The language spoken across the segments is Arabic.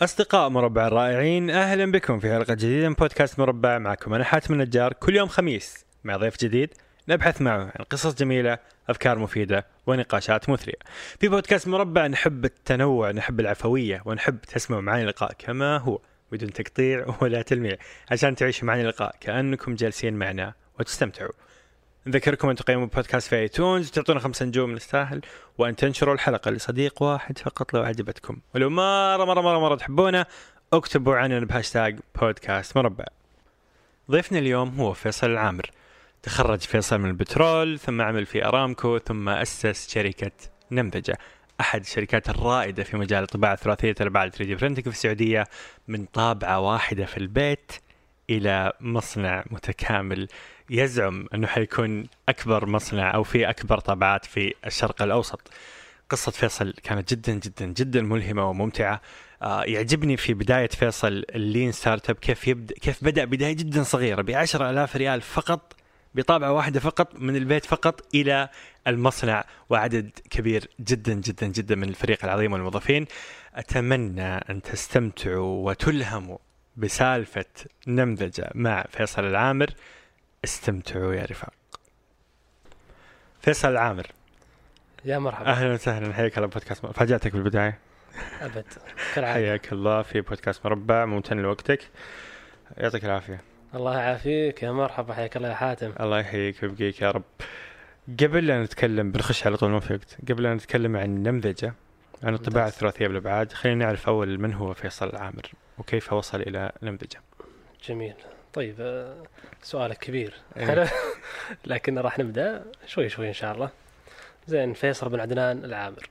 أصدقاء مربع الرائعين أهلا بكم في حلقة جديدة من بودكاست مربع معكم أنا حاتم النجار. كل يوم خميس مع ضيف جديد نبحث معه عن قصص جميلة أفكار مفيدة ونقاشات مثرية. في بودكاست مربع نحب التنوع نحب العفوية ونحب تسمعوا معي اللقاء كما هو بدون تقطيع ولا تلميع عشان تعيشوا معنا اللقاء كأنكم جالسين معنا وتستمتعوا. نذكركم أن تقيموا البودكاست في آيتونز وتعطونا خمسة نجوم نستاهل وأن تنشروا الحلقة لصديق واحد فقط لو عجبتكم ولو مره مره مره مرة تحبونا اكتبوا عننا بهاشتاج بودكاست مربع. ضيفنا اليوم هو فيصل العامر. تخرج فيصل من البترول ثم عمل في أرامكو ثم أسس شركة نمذجة. أحد الشركات الرائدة في مجال الطباعة الثلاثية الأبعاد 3D printing في السعودية من طابعة واحدة في البيت إلى مصنع متكامل يزعم إنه حيكون أكبر مصنع أو في أكبر طابعات في الشرق الأوسط. قصة فيصل كانت جدا جدا جدا ملهمة وممتعة. آه يعجبني في بداية فيصل ال lean startup كيف يبدا كيف بدأ بداية جدا صغيرة ب ألاف ريال فقط بطابعة واحدة فقط من البيت فقط إلى المصنع وعدد كبير جدا جدا جدا من الفريق العظيم والموظفين أتمنى أن تستمتعوا وتلهموا بسالفة نمذجة مع فيصل العامر استمتعوا يا رفاق. فيصل العامر يا مرحبا. أهلا وسهلا. حياك الله بودكاست فاجأتك بالبداية. أبد. حياك الله في بودكاست مربع ممتن لوقتك. يعطيك العافية. الله يعافيك. يا مرحبا. حياك الله يا حاتم. الله يحييك ويبقيك يا رب. قبل لا نتكلم بنخش على طول ما في وقت. قبل لا نتكلم عن النمذجه عن الطباعة الثلاثية بالأبعاد خلينا نعرف أول من هو فيصل العامر وكيف وصل إلى نمذجة. جميل. طيب آه، سؤالك كبير. إيه. لكن راح نبدأ شوي شوي إن شاء الله. زين فيصل بن عدنان العامر.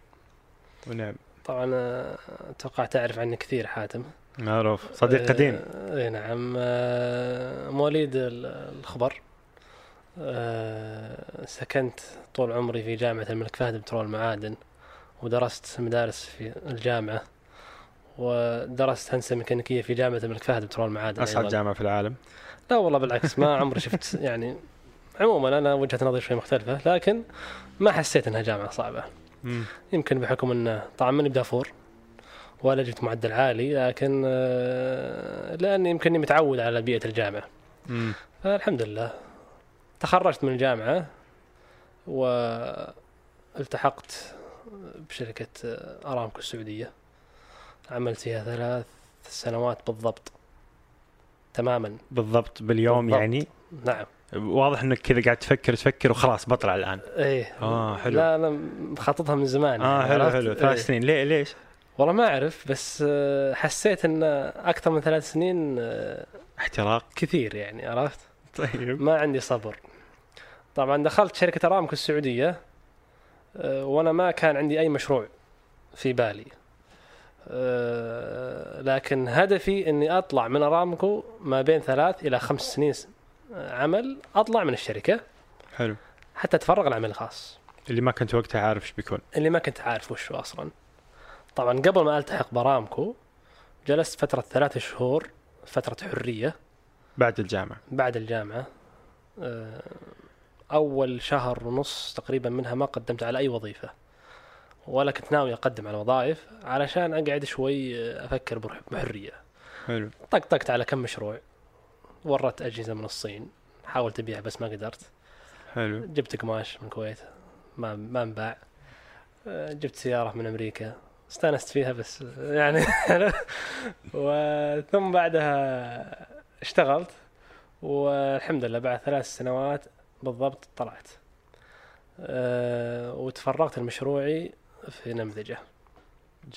ونعم طبعا آه، أتوقع تعرف عني كثير حاتم. معروف. صديق آه، قديم. إي نعم. مواليد الخبر. سكنت طول عمري في جامعة الملك فهد بترول المعادن ودرست مدارس في الجامعة. ودرست هندسة ميكانيكية في جامعة الملك فهد بترول المعادن أصعب جامعة في العالم. لا والله بالعكس ما عمري شفت يعني عموما أنا وجهة نظري شوي مختلفة لكن ما حسيت إنها جامعة صعبة. مم. يمكن بحكم انه طبعا ماني بدافور ولا جبت معدل عالي لكن آه، لأني يمكنني متعود على بيئة الجامعة. مم. فالحمد لله. تخرجت من الجامعة والتحقت بشركة أرامكو السعودية. عملت فيها ثلاث سنوات بالضبط. تماما. بالضبط باليوم بالضبط. يعني؟ نعم. واضح إنك كذا قاعد تفكر تفكر وخلاص بطلع الآن. إيه. آه حلو. لا أنا مخططها من زمان آه يعني حلو حلو. ثلاث إيه. سنين. ليه ليش؟ والله ما أعرف بس آه، حسيت إن أكثر من ثلاث سنين آه، احتراق. كثير يعني عرفت؟ طيب. ما عندي صبر. طبعا دخلت شركة أرامكو السعودية آه، وأنا ما كان عندي أي مشروع في بالي. لكن هدفي إني أطلع من أرامكو ما بين ثلاث إلى خمس سنين عمل أطلع من الشركة حلو. حتى أتفرغ العمل الخاص اللي ما كنت وقتها عارف إيش بيكون. اللي ما كنت عارف وش أصلا. طبعا قبل ما ألتحق برامكو جلست فترة ثلاث شهور فترة حرية. بعد الجامعة. بعد الجامعة. آه، أول شهر ونص تقريبا منها ما قدمت على أي وظيفة. ولا كنت ناوي أقدم على وظائف علشان أقعد شوي أفكر بحرية. حلو. طقطقت على كم مشروع ورت أجهزة من الصين حاولت ابيع بس ما قدرت. حلو. جبت قماش من الكويت ما ما انباع. جبت سيارة من أمريكا. استأنست فيها بس يعني وثم بعدها اشتغلت والحمد لله بعد ثلاث سنوات بالضبط طلعت. أه وتفرغت لمشروعي في نمذجة.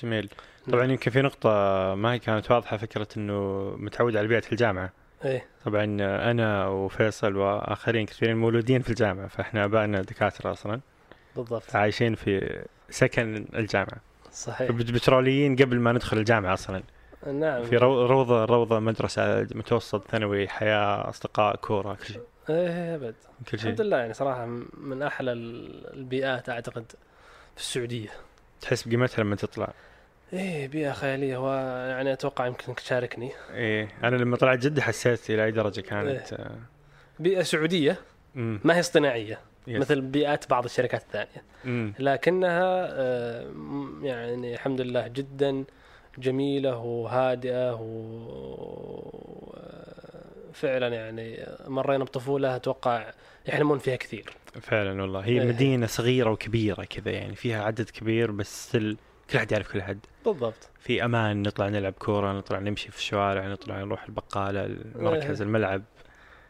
جميل. نعم. طبعا يمكن في نقطة ما هي كانت واضحة فكرة إنه متعود على بيئة الجامعة. إيه. طبعا أنا وفيصل وآخرين كثيرين مولودين في الجامعة فإحنا أبائنا دكاترة أصلا. بالضبط. عايشين في سكن الجامعة. صحيح. بتروليين قبل ما ندخل الجامعة أصلا. نعم. في روضة روضة مدرسة متوسط ثانوي حياة أصدقاء كورة كل شيء. إيه أبد. كل شيء. الحمد لله يعني صراحة من أحلى البيئات أعتقد. في السعودية تحس بقيمتها لما تطلع إيه بيئة خيالية ويعني أتوقع يمكن تشاركني إيه أنا لما طلعت جده حسيت إلى أي درجة كانت إيه. بيئة سعودية مم. ما هي اصطناعية يس. مثل بيئات بعض الشركات الثانية مم. لكنها آه، يعني الحمد لله جدا جميلة وهادئة وفعلا يعني مرينا بطفولة أتوقع يحلمون فيها كثير فعلا والله. هي إيه. مدينة صغيرة وكبيرة كذا يعني فيها عدد كبير بس ال... كل حد يعرف كل حد بالضبط. في أمان نطلع نلعب كورة نطلع نمشي في الشوارع نطلع نروح البقالة المركز إيه. الملعب.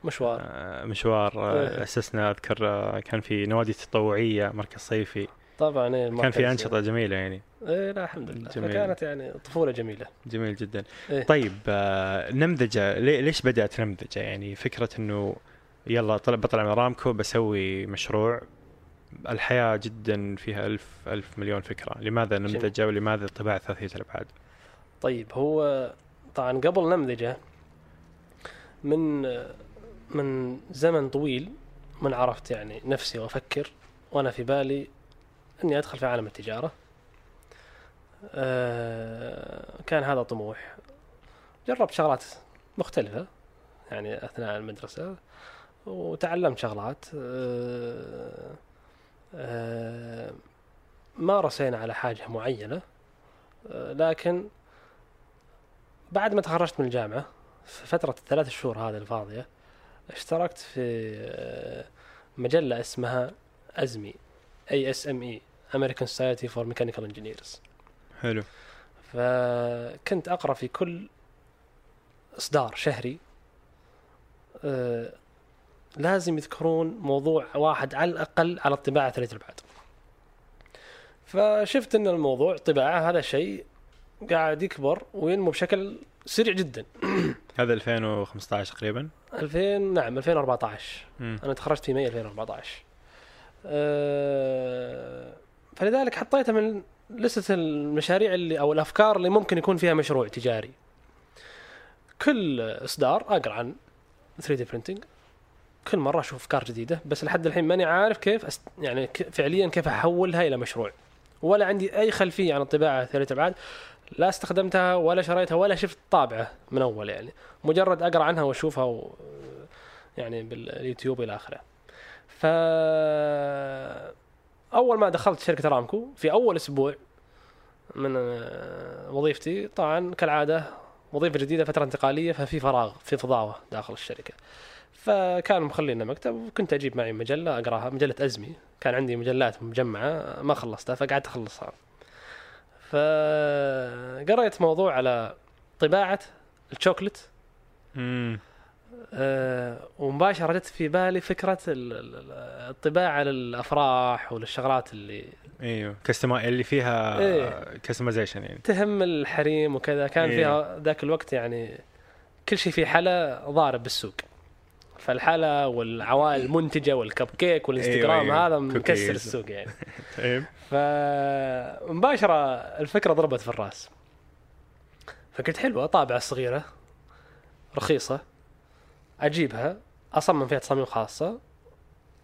مشوار. آه، مشوار آه، إيه. أسسنا أذكر آه، كان في نوادي تطوعية مركز صيفي. طبعا إيه كان في أنشطة جميلة يعني. إيه لا الحمد لله. جميل. فكانت يعني طفولة جميلة. جميل جدا. إيه. طيب آه، نمذجة لي- ليش بدأت نمذجة؟ يعني فكرة إنه يلا طلع بطلع من ارامكو بسوي مشروع. الحياة جدا فيها ألف ألف مليون فكرة. لماذا نمذجه ولماذا الطباعه ثلاثية الأبعاد؟ طيب هو طبعا قبل نمذجة من من زمن طويل من عرفت يعني نفسي وأفكر وأنا في بالي إني أدخل في عالم التجارة. آه، كان هذا طموح. جربت شغلات مختلفة يعني أثناء المدرسة. وتعلمت شغلات. آه، آه، ما رسينا على حاجة معينة. آه، لكن بعد ما تخرجت من الجامعة في فترة الثلاث شهور هذه الفاضية اشتركت في مجلة اسمها ASME A S M E American Society for Mechanical Engineers. حلو. فكنت أقرأ في كل إصدار شهري لازم يذكرون موضوع واحد على الأقل على الطباعة ثلاثة الأبعاد فشفت أن الموضوع طباعة هذا شيء قاعد يكبر وينمو بشكل سريع جدا. هذا 2015 تقريبا؟ 2000 نعم 2014 مم. أنا تخرجت في مايو 2014 أه فلذلك حطيتها من لستة المشاريع اللي أو الأفكار اللي ممكن يكون فيها مشروع تجاري. كل إصدار أقرأ عن 3 دي printing. كل مرة أشوف أفكار جديدة بس لحد الحين ماني عارف كيف أست... يعني. فعليا كيف أحولها إلى مشروع. ولا عندي أي خلفية عن الطباعة ثلاثة ابعاد لا استخدمتها ولا شريتها ولا شفت طابعة من أول يعني. مجرد أقرأ عنها وأشوفها و... يعني باليوتيوب إلى آخره. ف أول ما دخلت شركة ارامكو في أول أسبوع من آه، وظيفتي طبعا كالعادة وظيفة جديدة فترة انتقالية ففي فراغ في فضاوة داخل الشركة. فكانوا مخلينا مكتب وكنت أجيب معي مجلة أقراها مجلة أزمي كان عندي مجلات مجمعة ما خلصتها فقعدت أخلصها فقريت موضوع على طباعة الشوكلت مم. آه، ومباشرة جت في بالي فكرة ال- ال- الطباعة للأفراح وللشغلات اللي إيوه custom اللي فيها إيه. customization يعني تهم الحريم وكذا كان إيه. فيها ذاك الوقت يعني كل شيء في حلا ضارب بالسوق فالحلا والعوائل المنتجة والكب كيك والانستغرام أيوة، هذا. مكسر. السوق يعني. طيب. فمباشرة الفكرة ضربت في الرأس. فقلت حلوة طابعة صغيرة رخيصة أجيبها أصمم فيها تصاميم خاصة.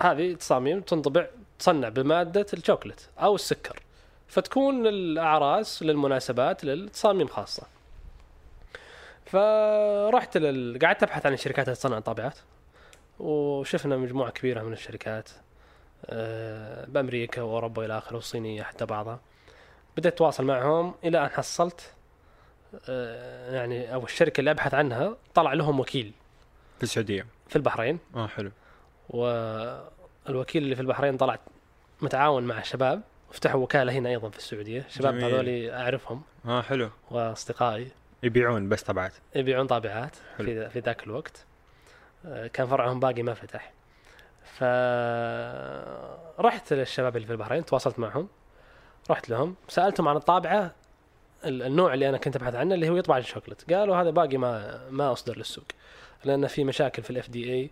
هذه تصاميم تنطبع تصنع بمادة الشوكلت أو السكر. فتكون للأعراس للمناسبات للتصاميم خاصة. فرحت لل... قعدت أبحث عن الشركات اللي تصنع طابعات. وشفنا مجموعة كبيرة من الشركات آه، بأمريكا وأوروبا إلى آخره والصينيه حتى بعضها. بدأت أتواصل معهم إلى أن حصلت آه، يعني أو الشركة اللي أبحث عنها طلع لهم وكيل. في السعودية. في البحرين. آه حلو. والوكيل اللي في البحرين طلع متعاون مع شباب فتحوا وكالة هنا أيضا في السعودية. شباب. هذول أعرفهم. آه حلو. وأصدقائي. يبيعون بس طبعات يبيعون طابعات. في في ذاك الوقت. كان فرعهم باقي ما فتح. فرحت للشباب اللي في البحرين تواصلت معهم رحت لهم سألتهم عن الطابعة ال- النوع اللي أنا كنت أبحث عنه اللي هو يطبع الشوكلت قالوا هذا باقي ما ما أصدر للسوق لأن في مشاكل في ال FDA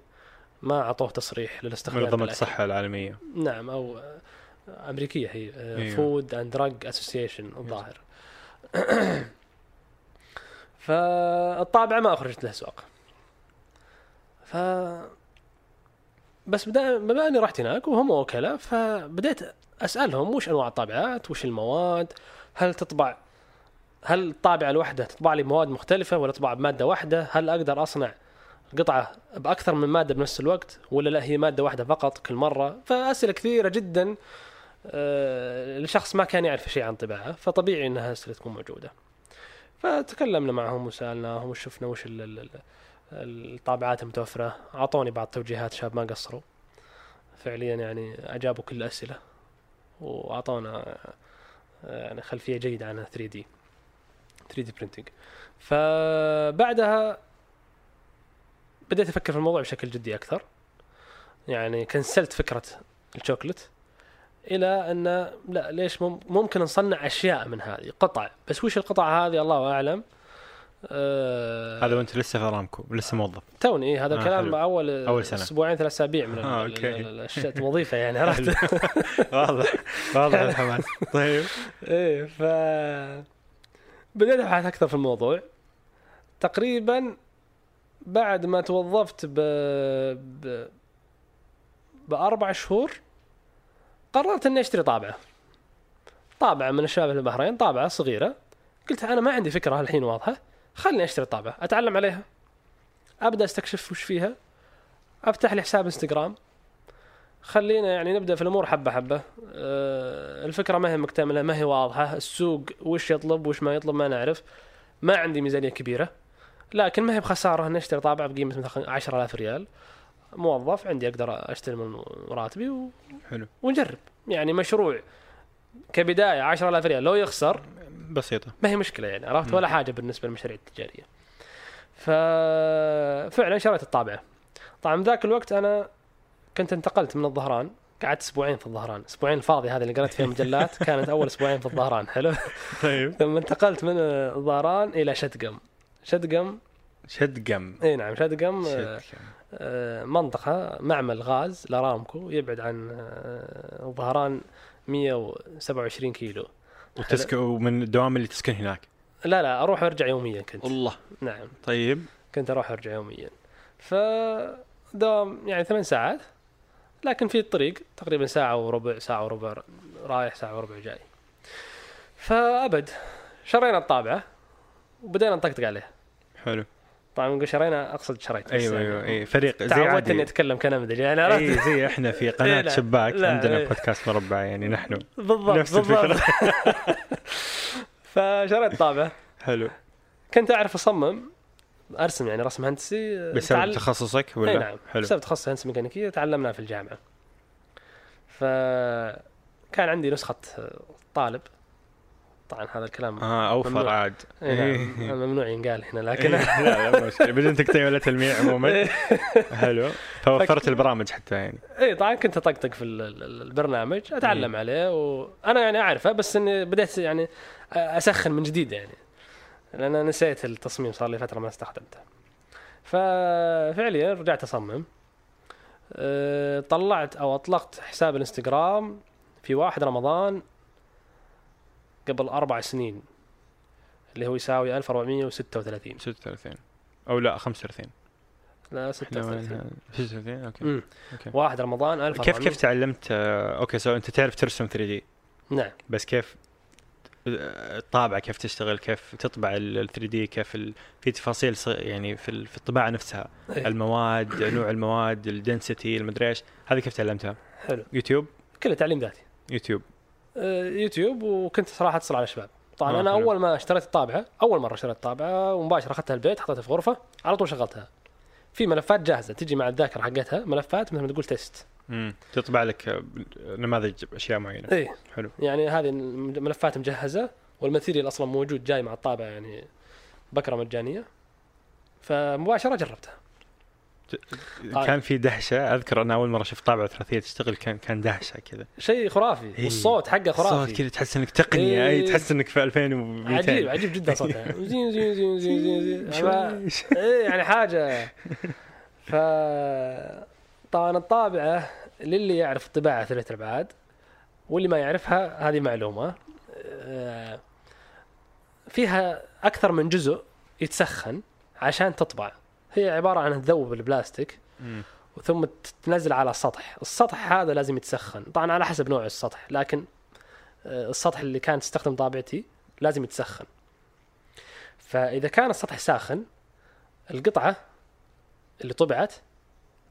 ما أعطوه تصريح للاستخدام منظمة. الصحة العالمية. نعم أو أمريكية هي. Food and Drug Association الظاهر. فالطابعة ما أخرجت له سوق. ف بس بدا بما أني رحت هناك وهم وكلاء فبديت أسألهم وش أنواع الطابعات وش المواد؟ هل تطبع هل الطابعه الواحده تطبع لي مواد مختلفة ولا تطبع بمادة واحدة هل أقدر أصنع قطعة بأكثر من مادة بنفس الوقت ولا لا هي مادة واحدة فقط كل مرة؟ فأسئلة كثيرة جدا آه، لشخص ما كان يعرف شيء عن طباعة فطبيعي إنها أسئلة تكون موجودة. فتكلمنا معهم وسألناهم وشفنا وش الطابعات المتوفره أعطوني بعض التوجيهات شاب ما قصروا. فعليا يعني أجابوا كل الاسئله وأعطونا يعني خلفية جيدة عن 3D 3D printing فبعدها بديت أفكر في الموضوع بشكل جدي أكثر. يعني كنسلت فكرة الشوكلت إلى أن لا ليش مم- ممكن نصنع أشياء من هذه؟ قطع. بس وش القطع هذه؟ الله أعلم. آه هذا وانت لسه في ارامكو لسه موظف. توني إيه، هذا آه، الكلام حلو. أول أول سنة. أسبوعين ثلاث أسابيع من آه، ال- okay. ال- ال- الش- الوظيفه يعني عرفت؟ واضح. واضح الحماس طيب. إيه ف بديت ابحث أكثر في الموضوع. تقريبا بعد ما توظفت ب... ب... بأربع شهور قررت إني أشتري طابعة. طابعة من الشباب في البحرين طابعة صغيرة. قلت أنا ما عندي فكرة الحين واضحة. خلني اشتري طابعه اتعلم عليها. ابدا استكشف وش فيها افتح لي حساب انستغرام. خلينا يعني نبدأ في الأمور حبة حبة. أه الفكرة ما هي مكتملة ما هي واضحة. السوق وش يطلب وش ما يطلب ما نعرف. ما عندي ميزانية كبيرة لكن ما هي بخسارة إني أشتري طابعه بقيمة مثلا 10000 ريال. موظف عندي أقدر أشتري من راتبي و... حلو. ونجرب. يعني مشروع كبداية 10000 ريال لو يخسر بسيطة. ما هي مشكلة يعني عرفت. ولا حاجة بالنسبة للمشاريع التجارية. ففعلا شريت الطابعة. طبعا ذاك الوقت أنا كنت انتقلت من الظهران قعدت أسبوعين في الظهران. أسبوعين الفاضي هذه اللي قرأت فيها مجلات كانت أول أسبوعين في الظهران حلو؟ طيب. ثم انتقلت من الظهران إلى شدقم. شدقم؟ شد قم إي نعم شدقم شد آه، قم آه، منطقة معمل غاز لارامكو يبعد عن آه، الظهران 127 كيلو. وتسكن ومن الدوام اللي تسكن هناك؟ لا لا أروح وأرجع يوميا كنت. الله نعم. طيب. كنت أروح وأرجع يوميا. ف دوام يعني ثمان ساعات لكن في الطريق تقريبا ساعة وربع ساعة وربع رايح ساعة وربع جاي. فأبد شرينا الطابعة وبدينا نطقطق عليها حلو. طبعا نقول شرينا أقصد شريت أيوه يعني أيوه اي فريق زي تعودت إني أتكلم كنمذج يعني عرفت؟ إي زي إحنا في قناة لا. شباك لا، عندنا إيه. بودكاست مربع يعني نحن. بالضبط نفس بالضبط. فشريت طابعة حلو. كنت أعرف أصمم أرسم يعني رسم هندسي بسبب تعل- تخصصك إي ولا نعم. حلو. بسبب تخصص هندسة ميكانيكية تعلمناه في الجامعة. فكان عندي نسخة طالب. طبعا هذا الكلام آه أوفر ممنوع. عاد. إيه نعم ممنوع ينقال هنا لكن إيه، لا لا مشكلة. بدون تقطيع ولا تلميع عموما. حلو. فوفرت البرامج حتى يعني. اي طبعا كنت أطقطق في ال- ال- البرنامج أتعلم عليه وأنا يعني أعرفه بس إني بديت يعني أسخن من جديد يعني. لأن أنا نسيت التصميم صار لي فترة ما استخدمته. ففعليا رجعت أصمم. أه، طلعت أو أطلقت حساب الإنستغرام في واحد رمضان. قبل أربع سنين اللي هو يساوي 1436 36 أو لا 35 لا إحنا 36 وين؟ 36 okay. امم okay. واحد رمضان 1400 كيف كيف تعلمت؟ okay so أنت تعرف ترسم 3D؟ نعم. بس كيف؟ الطابعه كيف تشتغل؟ كيف تطبع ال 3D؟ كيف ال... في تفاصيل يعني في في الطباعه نفسها. إيه. المواد نوع المواد ال density المدري إيش. هذه كيف تعلمتها؟ حلو. يوتيوب؟ كله تعليم ذاتي. يوتيوب. يوتيوب وكنت صراحة أتصل على شباب طبعا آه، أنا حلو. أول ما اشتريت الطابعة أول مرة اشتريت الطابعة ومباشرة أخذتها البيت حطيتها في غرفة على طول شغلتها. في ملفات جاهزة تجي مع الذاكرة حقتها ملفات مثل ما تقول test امم تطبع لك آه، نماذج أشياء معينة. إيه. حلو. يعني هذه الملفات مجهزة وال material أصلا موجود جاي مع الطابعة يعني بكرة مجانية. فمباشرة جربتها. كان في دهشة. أذكر أنا أول مرة شفت طابعه ثلاثيه تشتغل كان كان دهشة كذا. شيء خرافي. إيه. والصوت حقه خرافي. صوت كذا تحس إنك تقنيه إيه. أي تحس إنك في 2200 عجيب عجيب جدا صوتها زين زين زين زين زين زين. إيه يعني حاجة. ف طبعا الطابعة للي يعرف الطباعة ثلاث ابعاد واللي ما يعرفها هذه معلومة. آه، فيها أكثر من جزء يتسخن عشان تطبع. هي عبارة عن تذوب البلاستيك مم. ثم تنزل على سطح السطح هذا لازم يتسخن. طبعا على حسب نوع السطح لكن آه، السطح اللي كانت تستخدم طابعتي لازم يتسخن. فإذا كان السطح ساخن القطعة اللي طبعت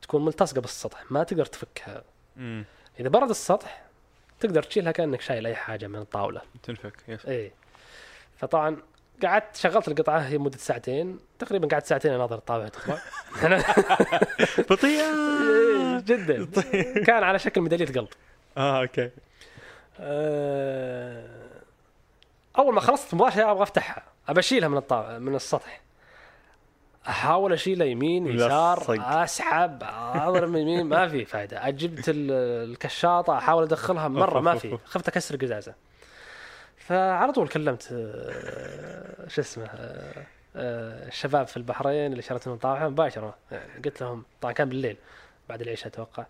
تكون ملتصقة بالسطح ما تقدر تفكها. مم. إذا برد السطح تقدر تشيلها كأنك شايل أي حاجة من الطاولة. تنفك يس. إيه. فطبعا قعدت شغلت القطعة هي مدة ساعتين. تقريبا قعدت ساعتين أناظر الطابع تطبع بطيئة! جدا. كان على شكل ميدالية قلب. آه أوكي. آه، أول ما خلصت مباشره أبغى أفتحها. ابى اشيلها من الطابع من السطح. أحاول اشيلها يمين يسار. أسحب اضرب من يمين ما في فائده جبت ال- الكشاطة أحاول أدخلها مرة ما في. خفت أكسر قزازه فعلى طول كلمت آه، شو اسمه آه، آه، الشباب في البحرين اللي شريت منهم طابعه مباشرة. يعني قلت لهم طبعا كان بالليل بعد العشاء أتوقع.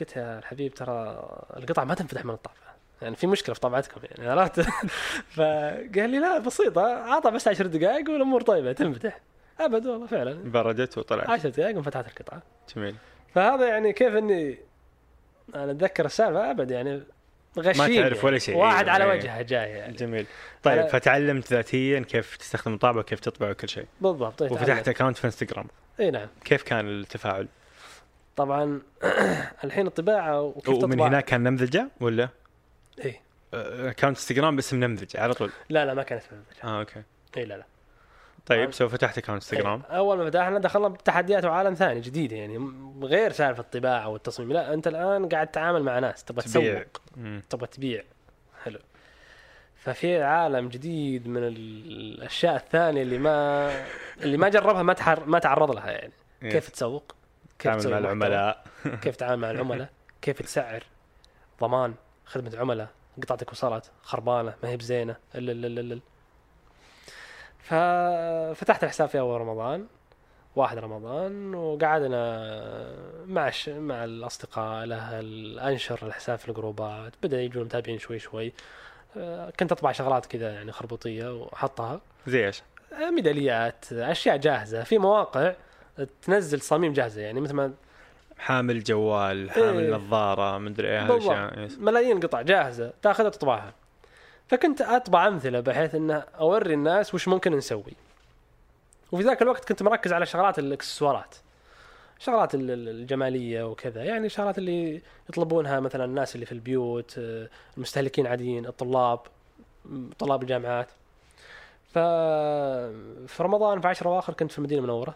قلت يا الحبيب ترى القطعه ما تنفتح من الطابعه يعني في مشكلة في طابعتكم يعني عرفت؟ فقال لي لا بسيطة عطى بس 10 دقائق والأمور طيبة تنفتح. أبد والله فعلا. بردت وطلعت. 10 دقائق وانفتحت القطعة. جميل. فهذا يعني كيف إني أنا أتذكر السالفة أبد يعني غشيم تعرف يعني. ولا شيء. واحد على إيه. وجهه جاي يعني. جميل. طيب فتعلمت ذاتيا كيف تستخدم الطابع وكيف تطبع وكل شيء. بالضبط إيه، وفتحت. account في إنستغرام. اي نعم. كيف كان التفاعل؟ طبعا الحين الطباعة وكيف ومن تطبع؟ هناك كان نمذجة ولا؟ إيه. اكونت إنستغرام باسم نمذجة على طول. لا لا ما كانت في آه okay. اي لا لا. طيب. so فتحت account انستغرام. أول ما فتحنا دخلنا بتحديات وعالم ثاني جديد يعني غير سالفة الطباعة والتصميم لا أنت الآن قاعد تتعامل مع ناس تبغى. تسوق. تبغى تبيع حلو ففي عالم جديد من ال- الأشياء الثانية اللي ما اللي ما جربها ما تحر ما تعرض لها يعني إيه. كيف تسوق كيف تعامل تسوي مع العملاء كيف تتعامل مع العملاء كيف تسعر ضمان خدمة عملاء قطعتك وصلت خربانة ما هي بزينة ففتحت الحساب في أول رمضان واحد رمضان وقعدنا مع الش... مع الأصدقاء الأهل أنشر الحساب في الجروبات بدأ يجون متابعين شوي شوي آه، كنت أطبع شغلات كذا يعني خربوطية وأحطها زي إيش؟ آه، ميداليات أشياء جاهزة في مواقع تنزل تصاميم جاهزة يعني مثل ما حامل جوال حامل إيه. نظارة مدري إيه. هالاشياء يس. ملايين قطع جاهزة تاخذها تطبعها فكنت أطبع أمثلة بحيث إن أوري الناس وش ممكن نسوي. وفي ذاك الوقت كنت مركز على شغلات الإكسسوارات. شغلات ال- ال- الجمالية وكذا. يعني شغلات اللي يطلبونها مثلا الناس اللي في البيوت المستهلكين عاديين الطلاب طلاب الجامعات. ف في رمضان في عشر أواخر كنت في المدينة المنوره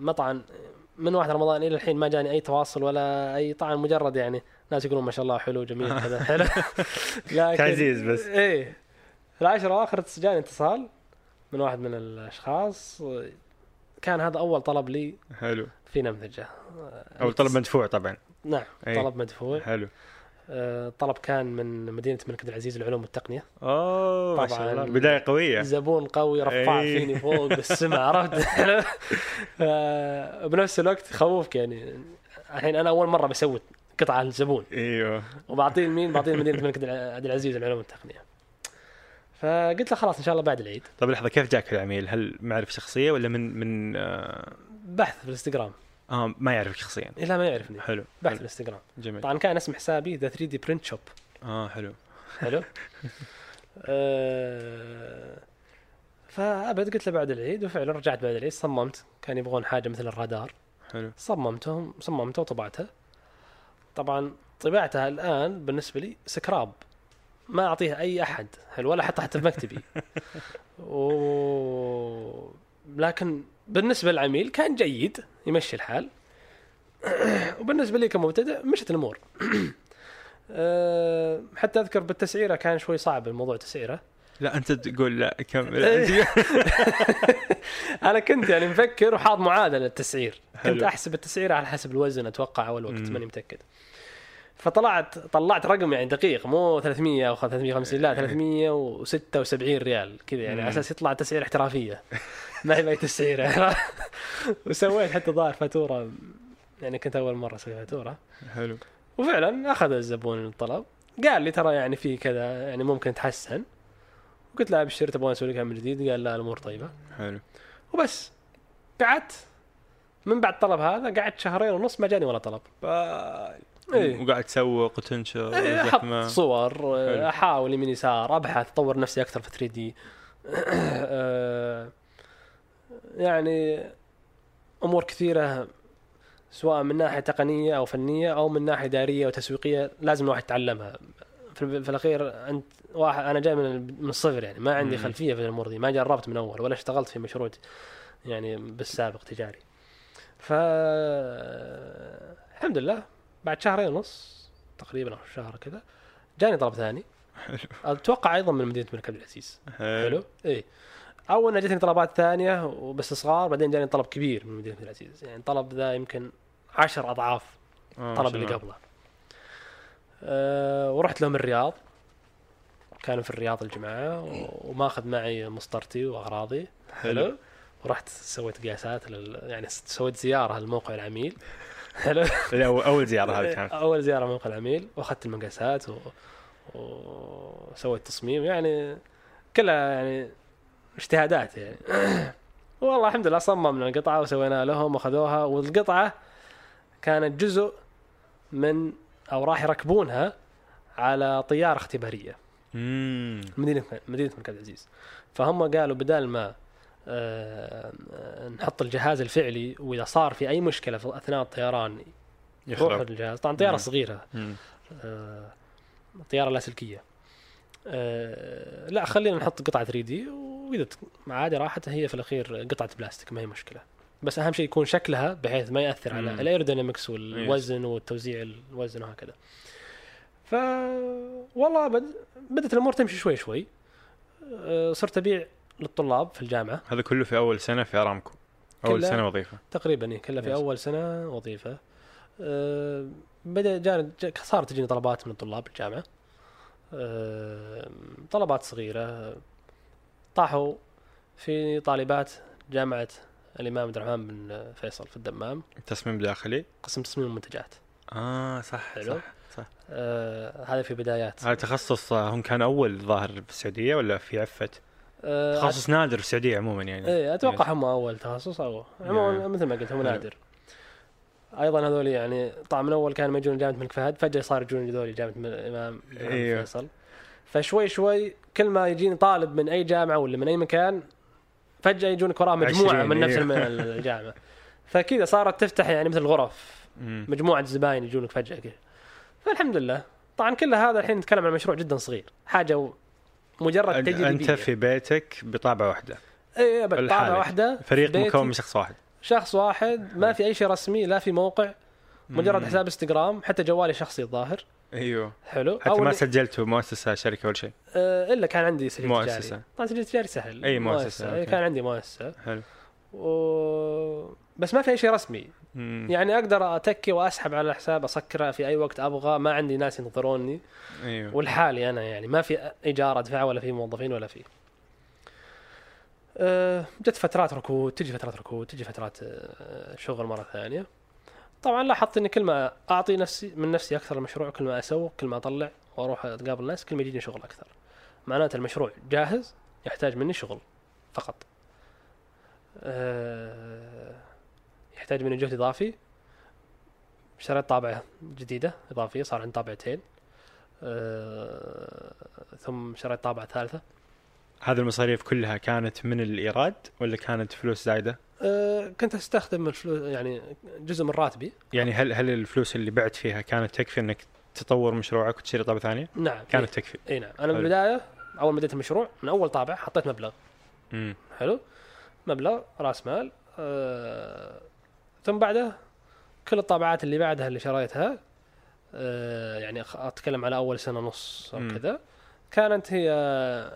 مطعم من واحد رمضان إلى الحين ما جاني أي تواصل ولا أي طعن مجرد يعني ناس يقولون ما شاء الله حلو جميل كذا حلو. لكن تعزيز بس. إيه. في العشر اواخر جاني اتصال من واحد من الأشخاص. كان هذا أول طلب لي حلو. في نمذجه أو طلب مدفوع طبعا. نعم أي. طلب مدفوع. حلو. آه، الطلب كان من مدينة الملك عبد العزيز للعلوم والتقنيه أوه ما شاء طبعاً. الله. بداية قوية. زبون قوي رفع إيه. فيني فوق بالسماء عرفت؟ ف- بنفس الوقت يخوفك يعني. الحين أنا أول مرة بسوي قطعة للزبون إيوه. وبعطيه لمين؟ بعطيه لمدينة الملك عبد العزيز للعلوم والتقنيه فقلت له خلاص إن شاء الله بعد العيد. طيب لحظة كيف جاك العميل؟ هل معرفه شخصية ولا من من آه, بحث في الإنستغرام. آه ما يعرفك شخصيا. إيه لا ما يعرفني. حلو بحث في. الإنستغرام. جميل. طبعا كان اسم حسابي the 3D print shop آه حلو. حلو. آه، فأبد قلت له بعد العيد وفعلا رجعت بعد العيد صممت. كان يبغون حاجة مثل الرادار. حلو. صممتهم صممتها وطبعتها طبعا طباعتها الآن بالنسبة لي سكراب. ما أعطيها أي أحد حلو ولا احطها حتى في مكتبي. و... لكن بالنسبة للعميل كان جيد يمشي الحال. وبالنسبة لي كمبتدئ مشت الأمور. أه، حتى أذكر بالتسعيرة كان شوي صعب الموضوع تسعيرة. لا أنت تقول لا كمل. إيه. أنا كنت يعني مفكر وحاط معادلة التسعير كنت. أحسب التسعير على حسب الوزن أتوقع أول وقت. ماني متأكد. فطلعت طلعت رقم يعني دقيق مو 300 أو 350 لا 376 ريال كذا يعني. على أساس يطلع تسعير احترافية. ما هي باي تسعيره وسويت حتى ظاهر فاتورة يعني كنت أول مرة أسوي فاتورة. حلو. وفعلا أخذ الزبون الطلب. قال لي ترى يعني في كذا يعني ممكن تحسن. قلت له أبشر تبغون أسوي لك من جديد قال لا الأمور طيبة. حلو. وبس. قعدت من بعد الطلب هذا قعدت شهرين ونص ما جاني ولا طلب. إيه. وقاعد تسوق وتنشر إيه، أحط. صور حلو. أحاول يمين يسار أبحث أطور نفسي أكثر في 3 دي. يعني أمور كثيرة سواء من ناحية تقنية أو فنية أو من ناحية إدارية وتسويقية لازم الواحد يتعلمها. في, في الأخير أنت واحد أنا جاي من من الصفر يعني ما عندي. خلفية في الأمور دي ما جربت من أول ولا اشتغلت في مشروع يعني بالسابق تجاري. ف الحمد لله بعد شهرين ونص تقريبا أو شهر كذا جاني طلب ثاني. أتوقع أيضا من مدينة الملك عبد العزيز حلو؟ اي أول جتني طلبات ثانية وباستصغار بعدين جاني طلب كبير من مدينة عبد العزيز يعني طلب ذا يمكن عشر أضعاف آه، الطلب شاء اللي. قبله. أه ورحت لهم الرياض. كانوا في الرياض الجماعة و- وماخذ معي مسطرتي وأغراضي. حلو. ورحت سويت قياسات لل... يعني سويت زيارة لموقع العميل. حلو. اول زيارة هذه كانت. أول زيارة موقع العميل وأخذت المقاسات و... وسويت تصميم. يعني كلها يعني اجتهادات يعني. والله الحمد لله صممنا القطعة وسوينا لهم وأخذوها والقطعة كانت جزء من أو راح يركبونها على طيارة اختبارية. امم مدينة مدينة الملك عبد العزيز فهم قالوا بدال ما آه، نحط الجهاز الفعلي وإذا صار في أي مشكلة في أثناء الطيران يروح الجهاز. طبعا طيارة مم. صغيرة. مم. آه، طيارة لاسلكيه آه، لا خلينا نحط قطعة 3 دي وإذا عادي راحت هي في الأخير قطعة بلاستيك ما هي مشكلة. بس أهم شيء يكون شكلها بحيث ما يأثر على. الايرودينامكس والوزن والتوزيع الوزن وهكذا. ف والله بد... بدأت الأمور تمشي شوي شوي. آه، صرت أبيع للطلاب في الجامعة. هذا كله في أول سنة في أرامكو. أول سنة وظيفة. تقريبا إيه، كلها في. أول سنة وظيفة. أه بدأ جاني جا- صارت تجيني طلبات من طلاب الجامعة. أه طلبات صغيرة. طاحوا في طالبات جامعة الإمام عبد الرحمن بن فيصل في الدمام تصميم داخلي قسم تصميم المنتجات آه صح حلو. صح أه هذا في بدايات هذا تخصص آه، هم كان أول ظاهر في السعوديه ولا في عفه؟ أه تخصص نادر في السعودية عموما يعني إيه أتوقع هم أول تخصص أو عموما Yeah. مثل ما قلت هم. نادر أيضا هذول يعني طبعا من أول كانوا يجون جامعة الملك فهد فجأة صار يجون هذول جامعة الإمام أيوه. فيصل فشوي شوي كل ما يجيني طالب من أي جامعة ولا من أي مكان فجأة يجونك وراه مجموعة 20 من نفس. الم- الجامعة. فكذا صارت تفتح يعني مثل غرف. مجموعة زباين يجونك فجأة كذا. فالحمد لله. طبعا كل هذا الحين نتكلم عن مشروع جدا صغير. حاجة مجرد تجريبية. أنت في بيتك بطابعه واحدة. اي طابعه لحالك. واحدة فريق. مكون من شخص واحد. شخص واحد. ما في أي شيء رسمي لا في موقع. مجرد. حساب إنستغرام. حتى جوالي شخصي الظاهر. أيوه. حلو. حتى ما سجلته مؤسسة شركة ولا شيء. آه إلا كان عندي سجل مؤسسة. تجاري طبعا سجل تجاري سهل. أي مؤسسة، إيه، أوكي. كان عندي مؤسسة. حلو. و... بس ما في أي شيء رسمي. مم. يعني أقدر أتكي وأسحب على الحساب أسكره في أي وقت أبغى. ما عندي ناس ينظروني. أيوه. والحالي أنا يعني. ما في إيجار أدفع ولا في موظفين ولا في. أه، جت فترات ركود تجي فترات ركود تجي فترات أه، شغل مرة ثانية. طبعا لاحظت إني كل ما أعطي نفسي من نفسي أكثر المشروع كل ما اسوق كل ما أطلع وأروح أتقابل الناس كل ما يجيني شغل أكثر. معناته المشروع جاهز يحتاج مني شغل فقط. أه، يحتاج مني جهد إضافي. اشتريت طابعه جديدة إضافية صار عندي طابعتين. أه، ثم شريت طابعه ثالثة. هذه المصاريف كلها كانت من الإيراد ولا كانت فلوس زايدة؟ أه، كنت أستخدم الفلوس يعني جزء من راتبي يعني هل هل الفلوس اللي بعت فيها كانت تكفي إنك تطور مشروعك وتشتري طابعه ثانية؟ نعم كانت تكفي. اي نعم أنا حلو. بالبدايه أول ما بديت المشروع من أول طابع حطيت مبلغ امم حلو مبلغ رأس مال أه ثم بعده كل الطابعات اللي بعدها اللي شريتها أه يعني أتكلم على أول سنة ونص أو. كذا كانت هي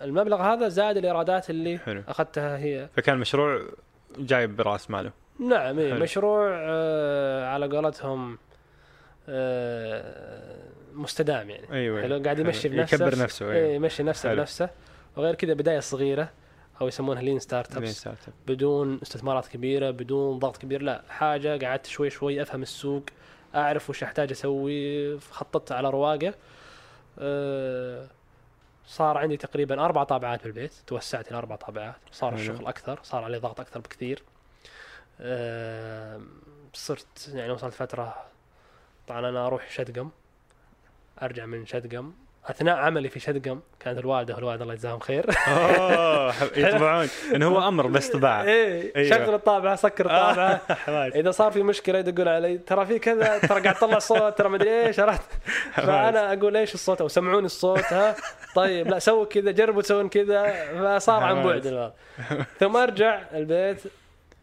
المبلغ هذا زائد الإيرادات اللي حلو أخذتها هي فكان مشروع جايب براس ماله. نعم إيه حلو. مشروع آه على قولتهم آه مستدام يعني أيوه حلو قاعد يمشي حلو. بنفسه يكبر نفسه إيه أيوه يمشي نفسه حلو. بنفسه وغير كذا بداية صغيرة أو يسمونها lean startups. بدون استثمارات كبيرة بدون ضغط كبير لا حاجة قعدت شوي شوي أفهم السوق أعرف وش أحتاج أسوي خططت على رواقة أه صار عندي تقريبا أربع طابعات بالبيت توسعت إلى أربع طابعات. صار حلو. الشغل أكثر صار عليه ضغط أكثر بكثير. أه صرت يعني وصلت فترة طبعا أنا أروح شدقم أرجع من شدقم أثناء عملي في شدقم كانت الوالده والوالد الله يجزاهم خير. اوه يطبعون انه هو أمر بس طباعه إيه أيوة. شغل الطابعة سكر الطابعة. حماس. إذا صار في مشكلة يدقون علي ترى في كذا ترى قاعد تطلع صوت ترى مدري إيش عرفت؟ فأنا أقول إيش الصوت؟ أو سمعوني الصوت ها؟ طيب لا سووا كذا جربوا تسوون كذا. فصار عن بعد الوضع. ثم أرجع البيت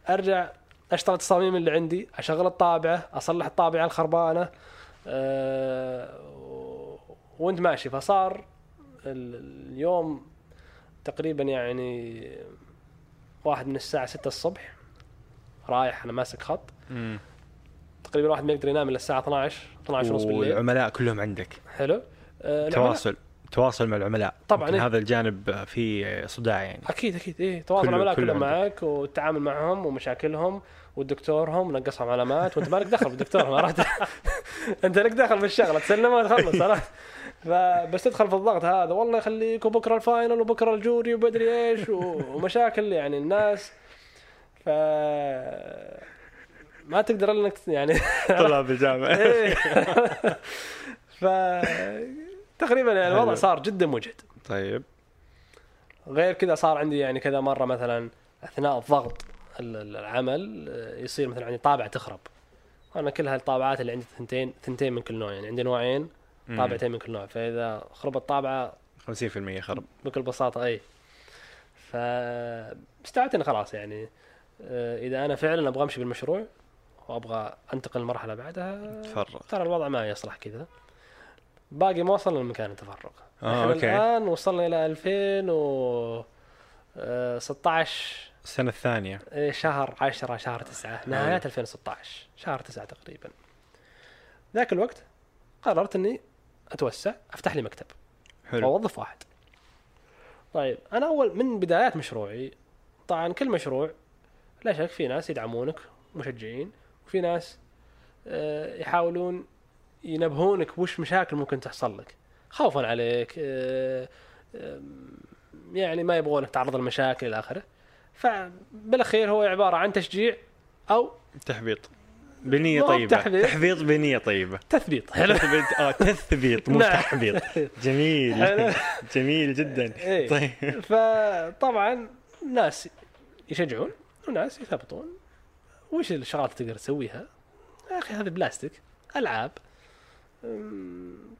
أرجع أشتغل التصاميم اللي عندي أشغل الطابعة أصلح الطابعة الخربانة أه و- وانت ماشي فصار ال- اليوم تقريبا يعني واحد من الساعة 6 الصبح رايح أنا ماسك خط. مم. تقريبا واحد ما يقدر ينام إلا الساعة 12 12 ونص بالليل. والعملاء كلهم عندك. حلو. العملاء- تواصل تواصل مع العملاء. طبعاً، إيه. هذا الجانب فيه صداع يعني. أكيد أكيد إيه. تواصل كله- العملاء كله كلهم. معك والتعامل معهم ومشاكلهم ودكتورهم نقصهم علامات وأنت مالك دخل بالدكتور أنت لك دخل بالشغله تسلمها تخلص عرفت؟ فبس تدخل في الضغط هذا والله يخليك وبكره الفاينل وبكرة الجوري وبدري إيش ومشاكل يعني الناس ف ما تقدر إلا إنك يعني طلاب الجامعة إيه. ف تقريبا يعني الوضع. صار جدا مجهد طيب غير كذا صار عندي يعني كذا مرة مثلا أثناء الضغط ال- ال- العمل آه، يصير مثلا عندي طابعه تخرب أنا كل هالطابعات اللي عندي ثنتين ثنتين من كل نوع يعني عندي نوعين. طابعتين من كل نوع فإذا خربت طابعة 50% خرب. بكل بساطة إي. ف استوعبت انه خلاص يعني. آه، إذا أنا فعلا أبغى أمشي بالمشروع وأبغى أنتقل للمرحله بعدها تفرغ. ترى الوضع ما يصلح كذا. باقي ما وصلنا لمكان التفرغ. آه، إحنا أوكي. الآن وصلنا إلى 2016 السنة الثانية. إيه، شهر 10 شهر 9 نهايات 2016 شهر 9 تقريبا. ذاك الوقت قررت إني أتوسع أفتح لي مكتب. حلو. واوظف واحد. طيب أنا أول من بدايات مشروعي طبعا كل مشروع لا شك في ناس يدعمونك مشجعين وفي ناس آه، يحاولون ينبهونك وش مشاكل ممكن تحصل لك. خوفا عليك آه، يعني ما يبغونك تعرض لمشاكل إلى آخره. فبالأخير هو عبارة عن تشجيع أو تحبيط. بنية طيبة تحبيط. تحبيط بنية طيبة تثبيط حلو تثبيط آه تثبيط مو. تحبيط جميل. جميل جدا إيه. طيب فطبعا ناس يشجعون وناس يثبطون وش الشغلات اللي تقدر تسويها؟ يا أخي هذا بلاستيك ألعاب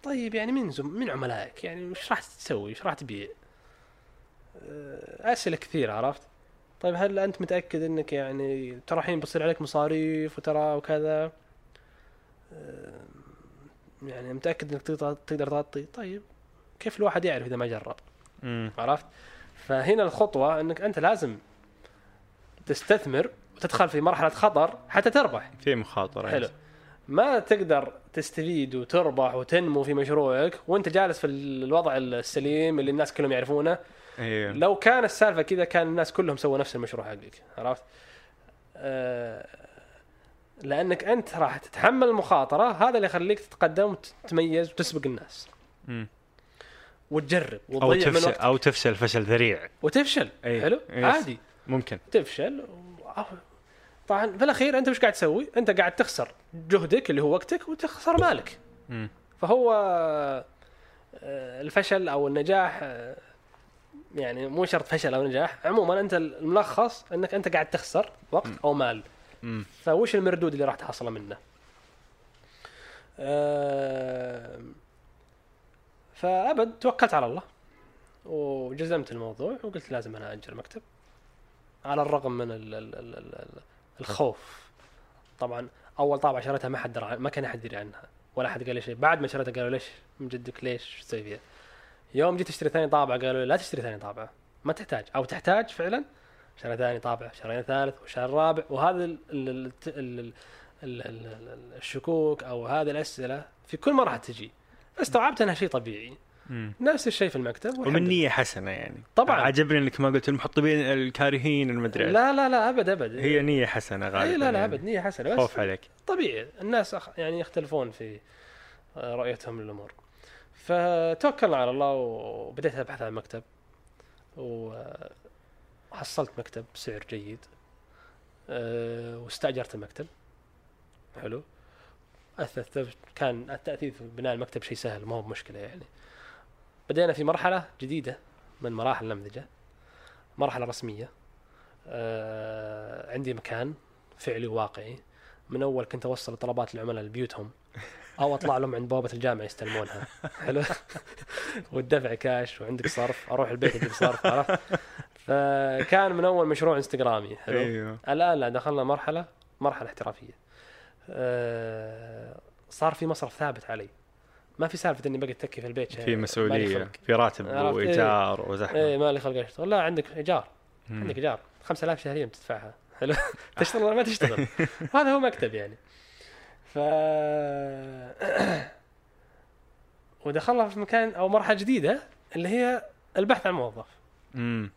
طيب يعني من زم من عملائك يعني وش راح تسوي؟ وش راح تبيع؟ أه، أسئلة كثيرة عرفت؟ طيب هل أنت متأكد إنك يعني ترى الحين بتصير عليك مصاريف وترى وكذا يعني متأكد إنك تقدر تقدر تغطي؟ طيب كيف الواحد يعرف إذا ما جرب؟ مم. عرفت؟ فهنا الخطوة إنك أنت لازم تستثمر وتدخل في مرحلة خطر حتى تربح في مخاطرة حلو ما تقدر تستفيد وتربح وتنمو في مشروعك وأنت جالس في الوضع السليم اللي الناس كلهم يعرفونه أيوه لو كان السالفة كذا كان الناس كلهم سووا نفس المشروع حقك عرفت؟ آه لأنك أنت راح تتحمل المخاطرة هذا اللي يخليك تتقدم وتتميز وتسبق الناس مم. وتجرب أو وتضيع من تفشل وقتك أو تفشل فشل ذريع وتفشل أي. حلو يس. عادي ممكن تفشل و- طبعا في الأخير أنت وش قاعد تسوي؟ أنت قاعد تخسر جهدك اللي هو وقتك وتخسر مالك مم. فهو آه، الفشل أو النجاح آه، يعني مو شرط فشل أو نجاح. عموما أنت الملخص إنك أنت قاعد تخسر وقت أو مال. فوش المردود اللي راح تحصله منه. فأبد توكلت على الله وجزمت الموضوع وقلت لازم أنا اجر مكتب على الرغم من ال ال ال ال ال الخوف. طبعا أول طابعة شريتها ما حد ما كان أحد يدري عنها. ولا أحد قال لي شيء بعد ما شريتها قالوا ليش؟ من جدك ليش؟ شو تسوي فيها؟ يوم جيت اشتري ثاني طابعه قالوا لي لا تشتري ثاني طابعه ما تحتاج. أو تحتاج فعلا؟ شرى ثاني طابعه شرينا ثالث وشهر رابع. وهذا الشكوك أو هذه الأسئلة في كل مره تجي. فاستوعبت أنها شيء طبيعي. مم. نفس الشيء في المكتب ومن نية حسنة يعني. طبعا. عجبني إنك ما قلت المحطبين الكارهين المدري لا لا لا أبد أبد. هي نية حسنة غالبا لا لا أبد يعني. نية حسنة. بس خوف عليك. طبيعي. الناس يعني يختلفون في آه، رؤيتهم للأمور. فتوكلنا على الله وبديت أبحث عن مكتب وحصلت مكتب بسعر جيد آه، واستأجرت المكتب حلو. أثثت كان التاثير في بناء المكتب شيء سهل ما هو بمشكله يعني. بدينا في مرحلة جديدة من مراحل النمذجه مرحلة رسمية. آه عندي مكان فعلي وواقعي. من أول كنت أوصل طلبات العملاء لبيوتهم. أو أطلع لهم عند بوابة الجامعة يستلمونها. حلو؟ والدفع كاش وعندك صرف أروح البيت أجيب صرف عرفت؟ فكان من أول مشروع إنستغرامي حلو؟ إيوه. الآن لا دخلنا مرحلة مرحلة احترافية. آه، صار في مصرف ثابت علي. ما في سالفة إني بقعد تكي في البيت في مسؤولية. في راتب إيه. وإيجار وزحمة. إيه مالي خلق أشتغل. لا عندك إيجار. عندك إيجار. 5000 شهريا بتدفعها. حلو؟ تشتغل ولا ما تشتغل؟ هذا هو مكتب يعني. ف ودخلنا في مكان أو مرحلة جديدة اللي هي البحث عن موظف. مم.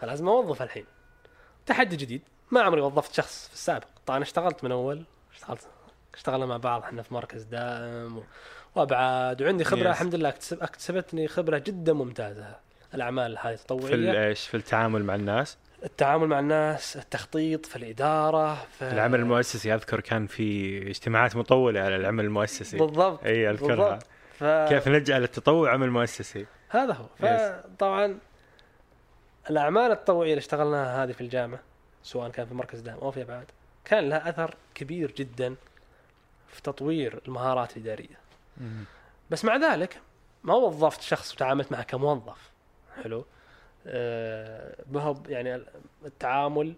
فلازم أوظف الحين. تحدي جديد. ما عمري وظفت شخص في السابق. طبعا اشتغلت من أول. اشتغلت اشتغلنا مع بعض. إحنا في مركز دائم و- وأبعاد. وعندي خبرة Yes. الحمد لله اكتسب اكتسبتني خبرة جدا ممتازة. الأعمال هذه في التطوعيه ال- إيش؟ في التعامل مع الناس. التعامل مع الناس التخطيط في الإدارة في العمل المؤسسي أذكر كان في اجتماعات مطولة على العمل المؤسسي. بالضبط إي أذكرها. بالضبط. ف... كيف نجعل التطوع عمل مؤسسي. هذا هو. فطبعا الأعمال التطوعية اللي اشتغلناها هذه في الجامعة سواء كان في مركز دعم أو في ابعاد كان لها أثر كبير جدا في تطوير المهارات الإدارية. بس مع ذلك ما وظفت شخص وتعاملت معه كموظف. حلو؟ ما هو يعني التعامل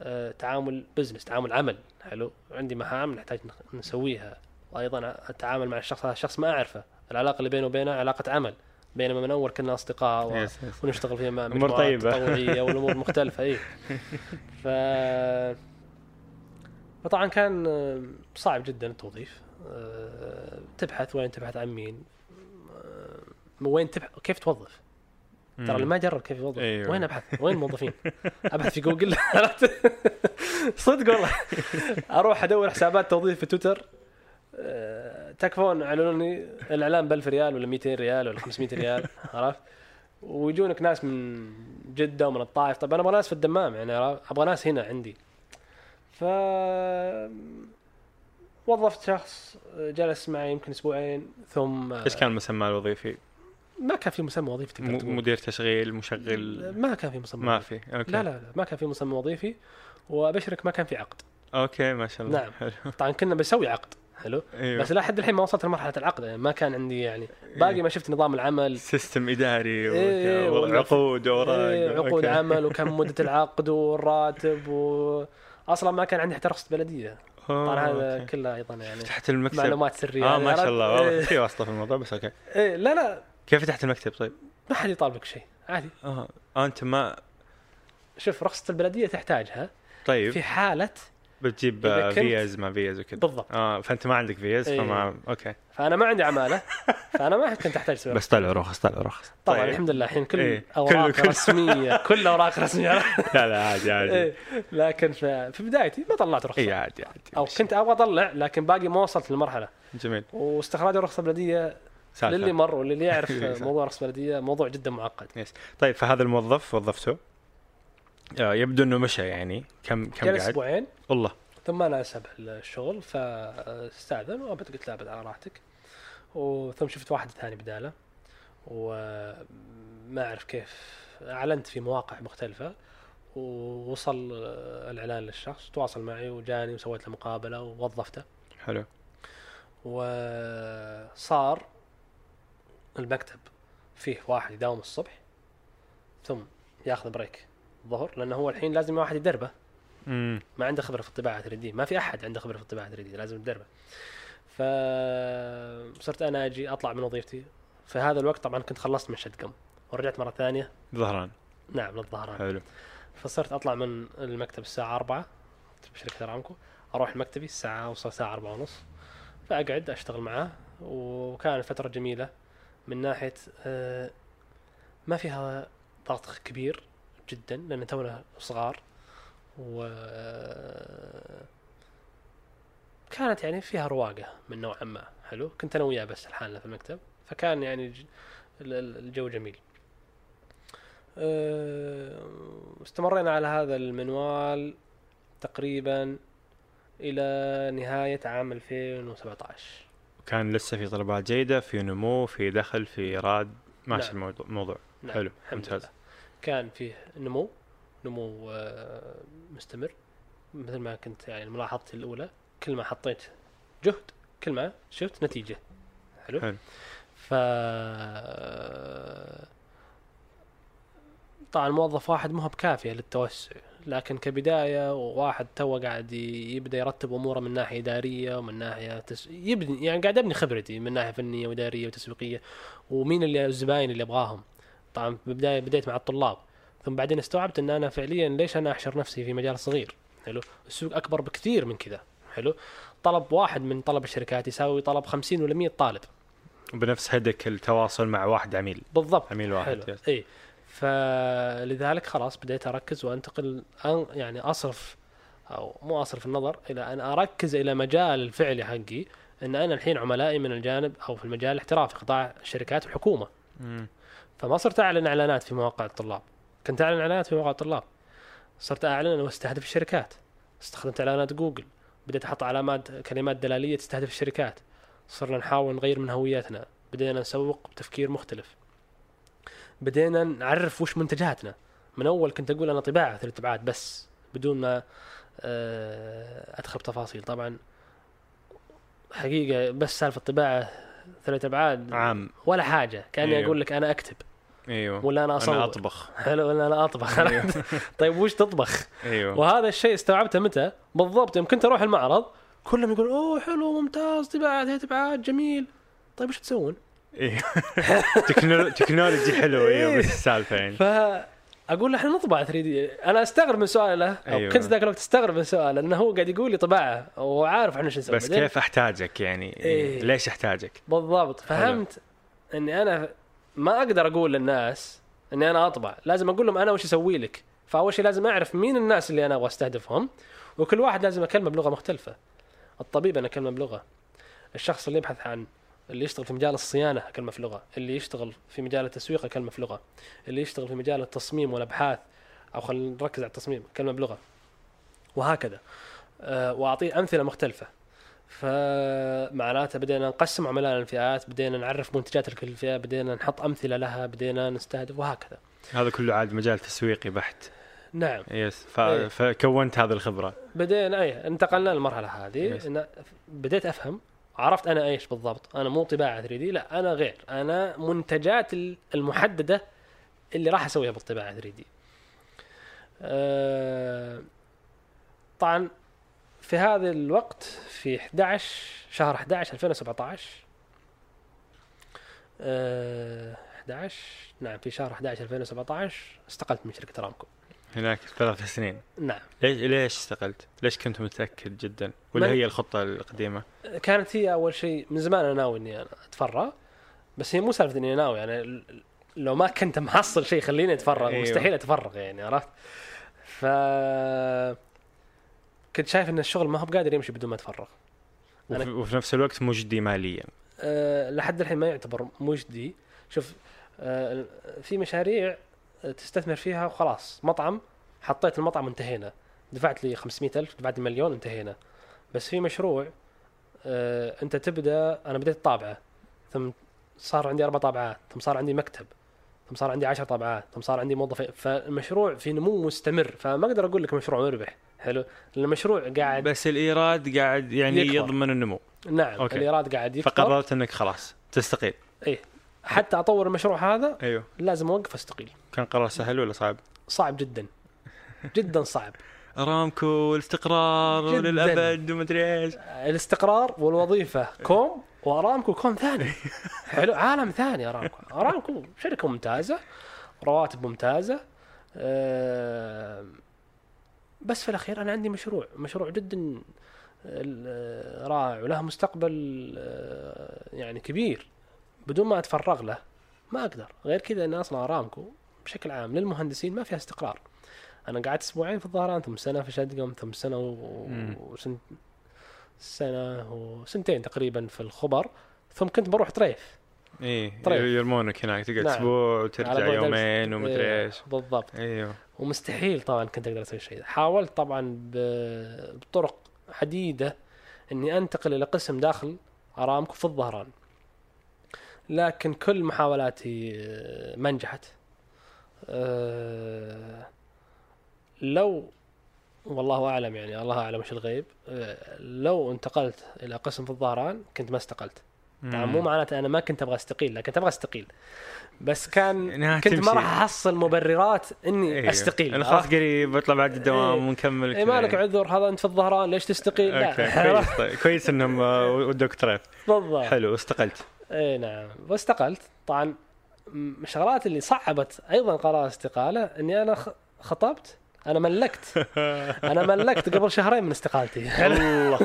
آه تعامل بزنس تعامل عمل. حلو؟ عندي مهام نحتاج نسويها. وأيضا أتعامل مع الشخص هذا الشخص ما أعرفه. العلاقة اللي بينه وبينه علاقة عمل. بينما من أول كنا أصدقاء و... ونشتغل فيها مع مجموعات طيبة. تطوعيه والأمور مختلفة اي ف فطبعا كان آه، صعب جدا التوظيف. آه، تبحث وين تبحث عن مين. آه، وين تبحث كيف توظف. ترى اللي ما جرب كيف يوظف أيوة. وين أبحث وين الموظفين أبحث في جوجل؟ صدق والله أروح أدور حسابات توظيف في تويتر آه، تكفون أعلنوني الإعلان ب 1000 ريال ولا 200 ريال ولا 500 ريال عرفت؟ ويجونك ناس من جدة ومن الطائف طب أنا أبغى ناس في الدمام يعني؟ أبغى ناس هنا عندي ف وظفت شخص جلس معي يمكن أسبوعين ثم إيش كان المسمى الوظيفي؟ ما كان في مسمى وظيفي تقدر م- تقول. مدير تشغيل مشغل. ما كان في مسمى ما. في okay. لا لا لا ما كان في مسمى وظيفي وأبشرك ما كان في عقد. okay ما شاء الله. نعم. حلو. طبعا كنا بنسوي عقد حلو؟ أيوه. بس لحد الحين ما وصلت لمرحلة العقد يعني ما كان عندي يعني باقي ما شفت نظام العمل. system إداري إيه، وعقود واوراق إيه، عقود okay. عمل وكم مدة العقد والراتب و أصلا ما كان عندي حتى رخصة بلدية. طبعا هذا okay. كله أيضا يعني فتحت المكتب. معلومات سرية. آه ما شاء؟ الله. والله إيه، في واسطة في الموضوع بس okay. إيه لا لا. كيف فتحت المكتب طيب؟ ما حد يطالبك شيء عادي. آه آه، أنت ما شوف رخصة البلدية تحتاجها. طيب. في حالة بتجيب فيز مع فيز وكذا. بالضبط. آه فأنت ما عندك فيز إيه. فما okay. فأنا ما عندي عمالة. فأنا ما كنت أحتاج أسوي بس طلعوا رخص طلعوا رخص. طبعا طيب. الحمد لله. الحين كل إيه. أوراق كل- رسمية. كل أوراق رسمية. لا لا عادي عادي. إيه. لكن في, في بدايتي ما طلعت رخصة. اي عادي عادي أو. كنت أبغى أطلع لكن باقي ما وصلت للمرحلة. جميل. واستخراج الرخصة البلدية سالفة. للي مر واللي يعرف إيه،. موضوع الرخصه البلديه موضوع جدا معقد. طيب فهذا الموظف وظفته آه يبدو إنه مشى يعني. كم كم قعد؟ أسبوعين. والله ثم أنا اسب الشغل فاستأذن وابد قلت لا ابد على راحتك. وثم شفت واحد ثاني بدالة. وما أعرف كيف أعلنت في مواقع مختلفة. ووصل الإعلان للشخص تواصل معي وجاني وسويت له مقابلة ووظفته. حلو. وصار المكتب فيه واحد يداوم الصبح ثم ياخذ بريك الظهر لأنه هو الحين لازم واحد يدربه. ما عنده خبرة في الطباعة 3 دي. ما في أحد عنده خبرة في الطباعة 3 دي لازم تدربه فصرت أنا أجي أطلع من وظيفتي. في هذا الوقت طبعا كنت خلصت من شدقم ورجعت مرة ثانية. ظهران نعم للظهران. حلو. فصرت أطلع من المكتب الساعة 4 بشركة ارامكو أروح مكتبي الساعة اوصل الساعة 4 ونص. فأقعد أشتغل معاه. وكانت فترة جميلة. من ناحية آه، ما فيها ضغط كبير جدا لأن تونا صغار و كانت يعني فيها رواقة من نوعا ما حلو؟ كنت أنا وياه بس لحالنا في المكتب فكان يعني الجو جميل. أه، استمرينا على هذا المنوال تقريبا إلى نهاية عام 2017 كان لسه في طلبات جيدة في نمو في دخل في إيراد ماشي نعم. الموضوع موضوع نعم. حلو ممتاز لله. كان فيه نمو نمو آه، مستمر مثل ما كنت يعني ملاحظتي الأولى كل ما حطيت جهد كل ما شفت نتيجة حلو حلو. ف طبعا موظف واحد ما هو بكافيه للتوسع لكن كبداية وواحد تو قاعد يبدأ يرتب أموره من ناحية إدارية ومن ناحية تس... يبني يعني قاعد ابني خبرتي من ناحية فنية وإدارية وتسويقية. ومين اللي الزباين اللي ابغاهم طبعا بالبدايه بديت مع الطلاب. ثم بعدين استوعبت إن أنا فعليا ليش أنا أحشر نفسي في مجال صغير؟ حلو. السوق أكبر بكثير من كذا. حلو. طلب واحد من طلب الشركات يساوي طلب 50 ولا 100 طالب. وبنفس هدك التواصل مع واحد عميل. بالضبط. عميل واحد حلو. اي فلذلك خلاص بديت أركز وأنتقل أن يعني أصرف أو مو أصرف النظر إلى أن أركز إلى مجال الفعلي حقي إن أنا الحين عملائي من الجانب أو في المجال الاحترافي قطاع الشركات والحكومة. فما صرت أعلن إعلانات في مواقع الطلاب. كنت أعلن إعلانات في مواقع الطلاب. صرت أعلن واستهدف الشركات. استخدمت إعلانات جوجل. بديت أحط علامات كلمات دلالية تستهدف الشركات. صرنا نحاول نغير من هويتنا بدينا نسوق بتفكير مختلف. بدينا نعرف وش منتجاتنا. من أول كنت أقول أنا طباعة ثلاث ابعاد بس بدون ما آه، أدخل بتفاصيل. طبعا حقيقة بس سالفة طباعة ثلاث أبعاد عام. ولا حاجة. كأني أيوه. أقول لك أنا أكتب. أيوه. ولا أنا أصور. أنا أطبخ. حلو ولا أنا أطبخ. طيب وش تطبخ؟ أيوه. وهذا الشيء استوعبته متى؟ بالضبط يوم كنت أروح المعرض كلهم يقولون أوه حلو ممتاز طباعة ثلاث ابعاد جميل. طيب وش تسوون؟ تكنولو- تكنولوجي حلو أيوه إيه. بس السالفه يعني فأقول له إحنا نطبع 3 دي. أنا أستغرب من سؤاله أو أيوة. كنت ذاك الوقت أستغرب من سؤاله لأنه هو قاعد يقول لي طباعة وعارف إحنا شو نسوي. بس كيف أحتاجك؟ يعني إيه. ليش أحتاجك؟ بالضبط. فهمت إني أنا ما أقدر أقول للناس إني أنا أطبع. لازم أقول لهم أنا وش أسوي لك. فأول شيء لازم أعرف مين الناس اللي أنا أبغى أستهدفهم وكل واحد لازم أكلمه بلغة مختلفة. الطبيب أنا أكلمه بلغة. الشخص اللي يبحث عن اللي يشتغل في مجال الصيانة اكلمه في لغة اللي يشتغل في مجال التسويق اكلمه في لغة اللي يشتغل في مجال التصميم والأبحاث أو خلينا نركز على التصميم اكلمه بلغة. وهكذا. أه وأعطيه أمثلة مختلفة. فمعناته بدينا نقسم عملائنا الفئات بدينا نعرف منتجات لكل فئه بدينا نحط أمثلة لها بدينا نستهدف وهكذا. هذا كله عاد مجال تسويقي بحت. نعم. يس ف... إيه. فكونت هذه الخبرة. بدينا اي انتقلنا للمرحلة هذه. بديت أفهم عرفت أنا إيش بالضبط؟ أنا مو طباعة 3 دي لا أنا غير. أنا منتجات ال- المحددة اللي راح أسويها بالطباعة 3 دي. أه طبعا في هذا الوقت في 11 شهر 11 2017 أه 11 نعم في شهر 11 2017 استقلت من شركة ارامكو هناك ثلاث سنين نعم ليش ليش استقلت؟ ليش كنت متأكد جدا؟ ولا هي الخطة القديمة؟ كانت هي أول شيء من زمان أنا ناوي إني أنا اتفرغ بس هي مو سالفة إني ناوي يعني لو ما كنت محصل شيء يخليني اتفرغ أيوه. مستحيل أتفرغ يعني عرفت؟ ف كنت شايف إن الشغل ما هو بقادر يمشي بدون ما أتفرغ وفي, وفي نفس الوقت مجدي ماليا أه لحد الحين ما يعتبر مجدي شوف أه في مشاريع تستثمر فيها وخلاص. مطعم حطيت المطعم وانتهينا دفعت لي 500 ألف دفعت لي مليون انتهينا. بس في مشروع أه انت تبدأ أنا بديت طابعة. ثم صار عندي أربع طابعات ثم صار عندي مكتب ثم صار عندي عشر طابعات ثم صار عندي موظفين. فالمشروع في نمو مستمر. فما أقدر أقول لك مشروع مربح. حلو؟ لأن المشروع قاعد بس الإيراد قاعد يعني يكبر. يضمن النمو. نعم أوكي. الإيراد قاعد يكبر. فقررت إنك خلاص تستقيل. حتى أطور المشروع هذا أيوه. لازم أوقف أستقيل. كان قرار سهل ولا صعب؟ صعب جدا. جدا صعب. أرامكو والاستقرار. وللابد ومدري إيش. الاستقرار والوظيفة كوم وأرامكو كوم ثاني. حلو عالم ثاني أرامكو. أرامكو شركة ممتازة رواتب ممتازة آه، بس في الأخير أنا عندي مشروع مشروع جدا آه، رائع وله مستقبل آه، يعني كبير. بدون ما اتفرغ له ما أقدر. غير كذا ان أصلا ارامكو بشكل عام للمهندسين ما فيها استقرار. أنا قعدت أسبوعين في الظهران ثم سنة في شدقم ثم سنة و- مم. وسنت سنة وسنتين تقريبا في الخبر ثم كنت بروح طريف. إيه طيب. يرمونك هناك تقعد نعم. أسبوع على وترجع يومين ومدري إيه، إيش. بالضبط. إيوه. ومستحيل طبعا كنت أقدر أسوي شيء. حاولت طبعا بطرق عديده إني أنتقل إلى قسم داخل ارامكو في الظهران. لكن كل محاولاتي آه، ما نجحت آه، لو والله أعلم يعني الله أعلم وش الغيب آه، لو انتقلت إلى قسم في الظهران كنت ما استقلت طبعا مو معناته أنا ما كنت أبغى أستقيل لكن أبغى أستقيل بس كان إنها كنت ما. راح أحصل مبررات إني إيه. أستقيل أنا خلاص قريب بطلع بعد الدوام إيه. ونكمل كذا مالك يعني. عذر هذا أنت في الظهران ليش تستقيل؟ okay لا كويس طيب. كويس إنهم ودوك طريف بالضبط حلو استقلت إي نعم. واستقلت. طبعا من الشغلات اللي صعبت أيضا قرار الاستقاله إني أنا خطبت. أنا ملكت. أنا ملكت قبل شهرين من استقالتي. الله.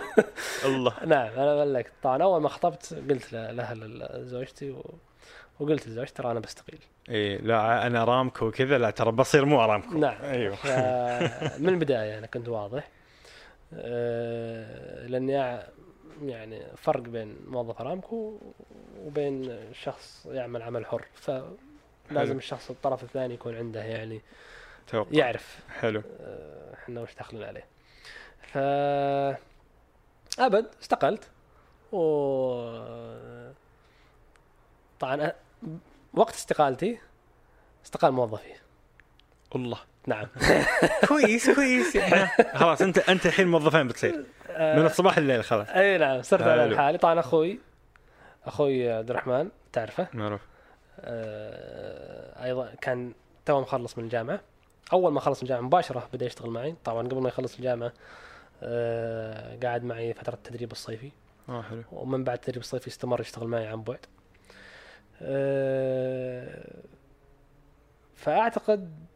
الله. نعم أنا ملكت. طبعا أول ما خطبت قلت ل- لأهل زوجتي و... وقلت لزوجتي ترى أنا بستقيل. إيه لا أنا ارامكو وكذا. لا ترى بصير مو ارامكو نعم. أيوه. من البداية أنا كنت واضح. أه، لأني يعني فرق بين موظف أرامكو وبين شخص يعمل عمل حر. فلازم حلو. الشخص الطرف الثاني يكون عنده يعني توقع. يعرف. حلو. أه، إحنا وش داخلين عليه. ف أبد استقلت. و طبعا أ- وقت استقالتي استقال موظفي. الله. نعم. كويس كويس. يعني خلاص أنت أنت الحين موظفين بتصير. من الصباح لليل خلاص. إي نعم صرت على حلو. حالي طبعا أخوي أخوي عبد الرحمن تعرفه؟ معروف. آه، أيضا كان تو مخلص من الجامعة. أول ما خلص من الجامعة مباشرة بدأ يشتغل معي. طبعا قبل ما يخلص الجامعة آه، قعد معي فترة التدريب الصيفي. آه حلو. ومن بعد التدريب الصيفي استمر يشتغل معي عن بعد. آه، فأعتقد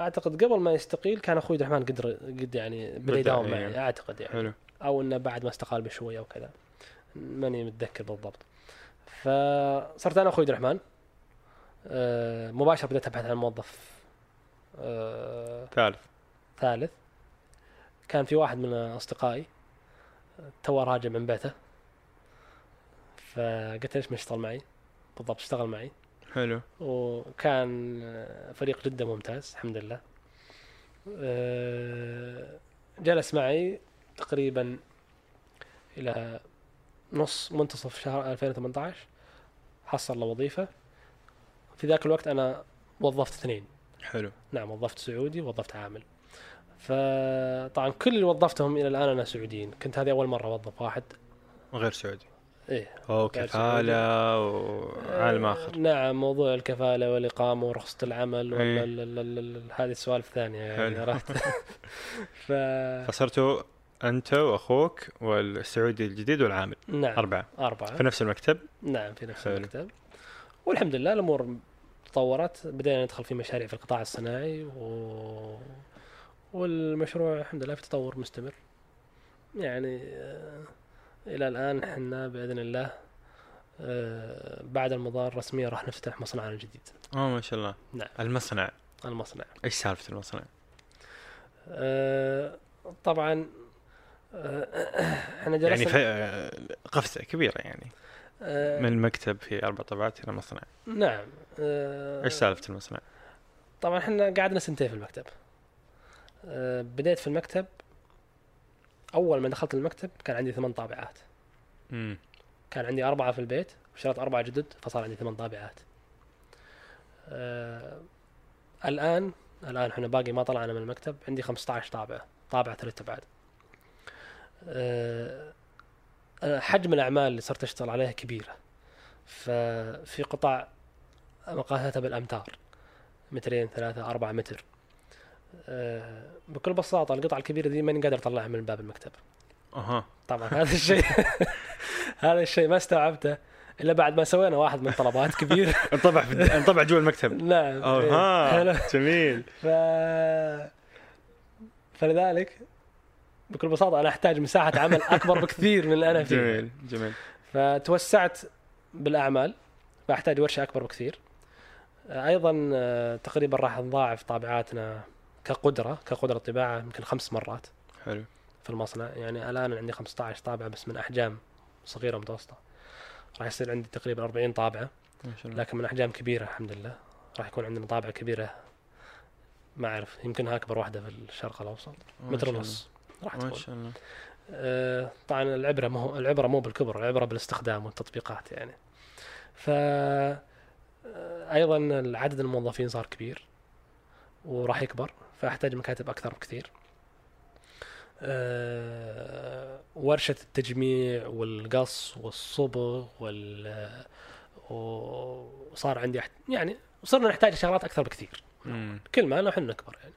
أعتقد قبل ما يستقيل كان أخوي عبد الرحمن قدر قد يعني بدأ يداوم. معي أعتقد يعني. حلو. أو إنه بعد ما استقال بشوية وكذا ماني متذكر بالضبط. فصرت أنا أخوي عبد الرحمن. آه، مباشرة بدأت أبحث عن موظف. آه، ثالث. ثالث. كان في واحد من أصدقائي. تو راجع من بيته. فقلت ليش ما يشتغل معي؟ بالضبط اشتغل معي. حلو. وكان فريق جدا ممتاز الحمد لله. آه، جلس معي تقريبا إلى نص منتصف شهر 2018 حصل له وظيفة. في ذاك الوقت أنا وظفت اثنين. حلو. نعم وظفت سعودي ووظفت عامل. فطبعا كل اللي وظفتهم إلى الآن أنا سعوديين. كنت هذه أول مرة أوظف واحد. وغير سعودي. إيه. أو غير كفالة وعالم آخر. نعم موضوع الكفالة والإقامة ورخصة العمل إيه. هذه السوالف الثانية يعني. عرفت؟ ف فصرتوا أنت وأخوك والسعودي الجديد والعامل. نعم. أربعة. أربعة. في نفس المكتب؟ نعم في نفس حلو. المكتب. والحمد لله الأمور تطورت. بدينا ندخل في مشاريع في القطاع الصناعي و... والمشروع الحمد لله في تطور مستمر. يعني آه، إلى الآن إحنا بإذن الله آه، بعد المضار الرسمية راح نفتح مصنعنا الجديد آه ما شاء الله. نعم. المصنع. المصنع. إيش سالفة المصنع؟ آه، طبعا آه، إحنا يعني جلسنا آه، قفزة كبيرة يعني. من المكتب في أربع طبعات إلى مصنع. نعم. إيش سالفة المصنع؟ طبعا إحنا قعدنا سنتين في المكتب. بديت في المكتب أول ما دخلت المكتب كان عندي ثمان طابعات. امم كان عندي أربعة في البيت وشريت أربعة جدد فصار عندي ثمان طابعات. آه الآن الآن إحنا باقي ما طلعنا من المكتب عندي 15 طابعة طابعة ثلاث أبعاد آه آه، حجم الأعمال اللي صرت أشتغل عليها كبيرة ففي قطع مقاساتها بالأمتار. مترين ثلاثة أربعة متر. بكل بساطة القطع الكبيرة دي ماني قادر أطلعها من باب المكتب. أها. طبعا هذا الشيء هذا الشيء ما استوعبته إلا بعد ما سوينا واحد من طلبات كبير. انطبع انطبع جوا المكتب. نعم. أها. جميل. ف... فلذلك بكل بساطة أنا أحتاج مساحة عمل أكبر بكثير من اللي أنا فيه. جميل جميل. فتوسعت بالأعمال فأحتاج ورشة أكبر بكثير. أيضا آه، تقريبا راح نضاعف طابعاتنا كقدرة كقدرة طباعة يمكن خمس مرات حلو. في المصنع. يعني الآن عندي 15 طابعة بس من أحجام صغيرة ومتوسطه راح يصير عندي تقريبا 40 طابعة لكن من أحجام كبيرة الحمد لله. راح يكون عندنا طابعة كبيرة. ما أعرف يمكنها اكبر واحدة في الشرق الأوسط. متر ونص راح الله. ما تكون. شاء الله. آه طبعا العبرة مو العبرة مو بالكبر العبرة بالاستخدام والتطبيقات يعني. ف آه، أيضا عدد الموظفين صار كبير وراح يكبر. فأحتاج مكاتب أكثر بكثير. آه، ورشة التجميع والقص والصبغ وال وصار عندي. يعني صرنا نحتاج شغلات أكثر بكثير. مم. كل ما نحن نكبر يعني.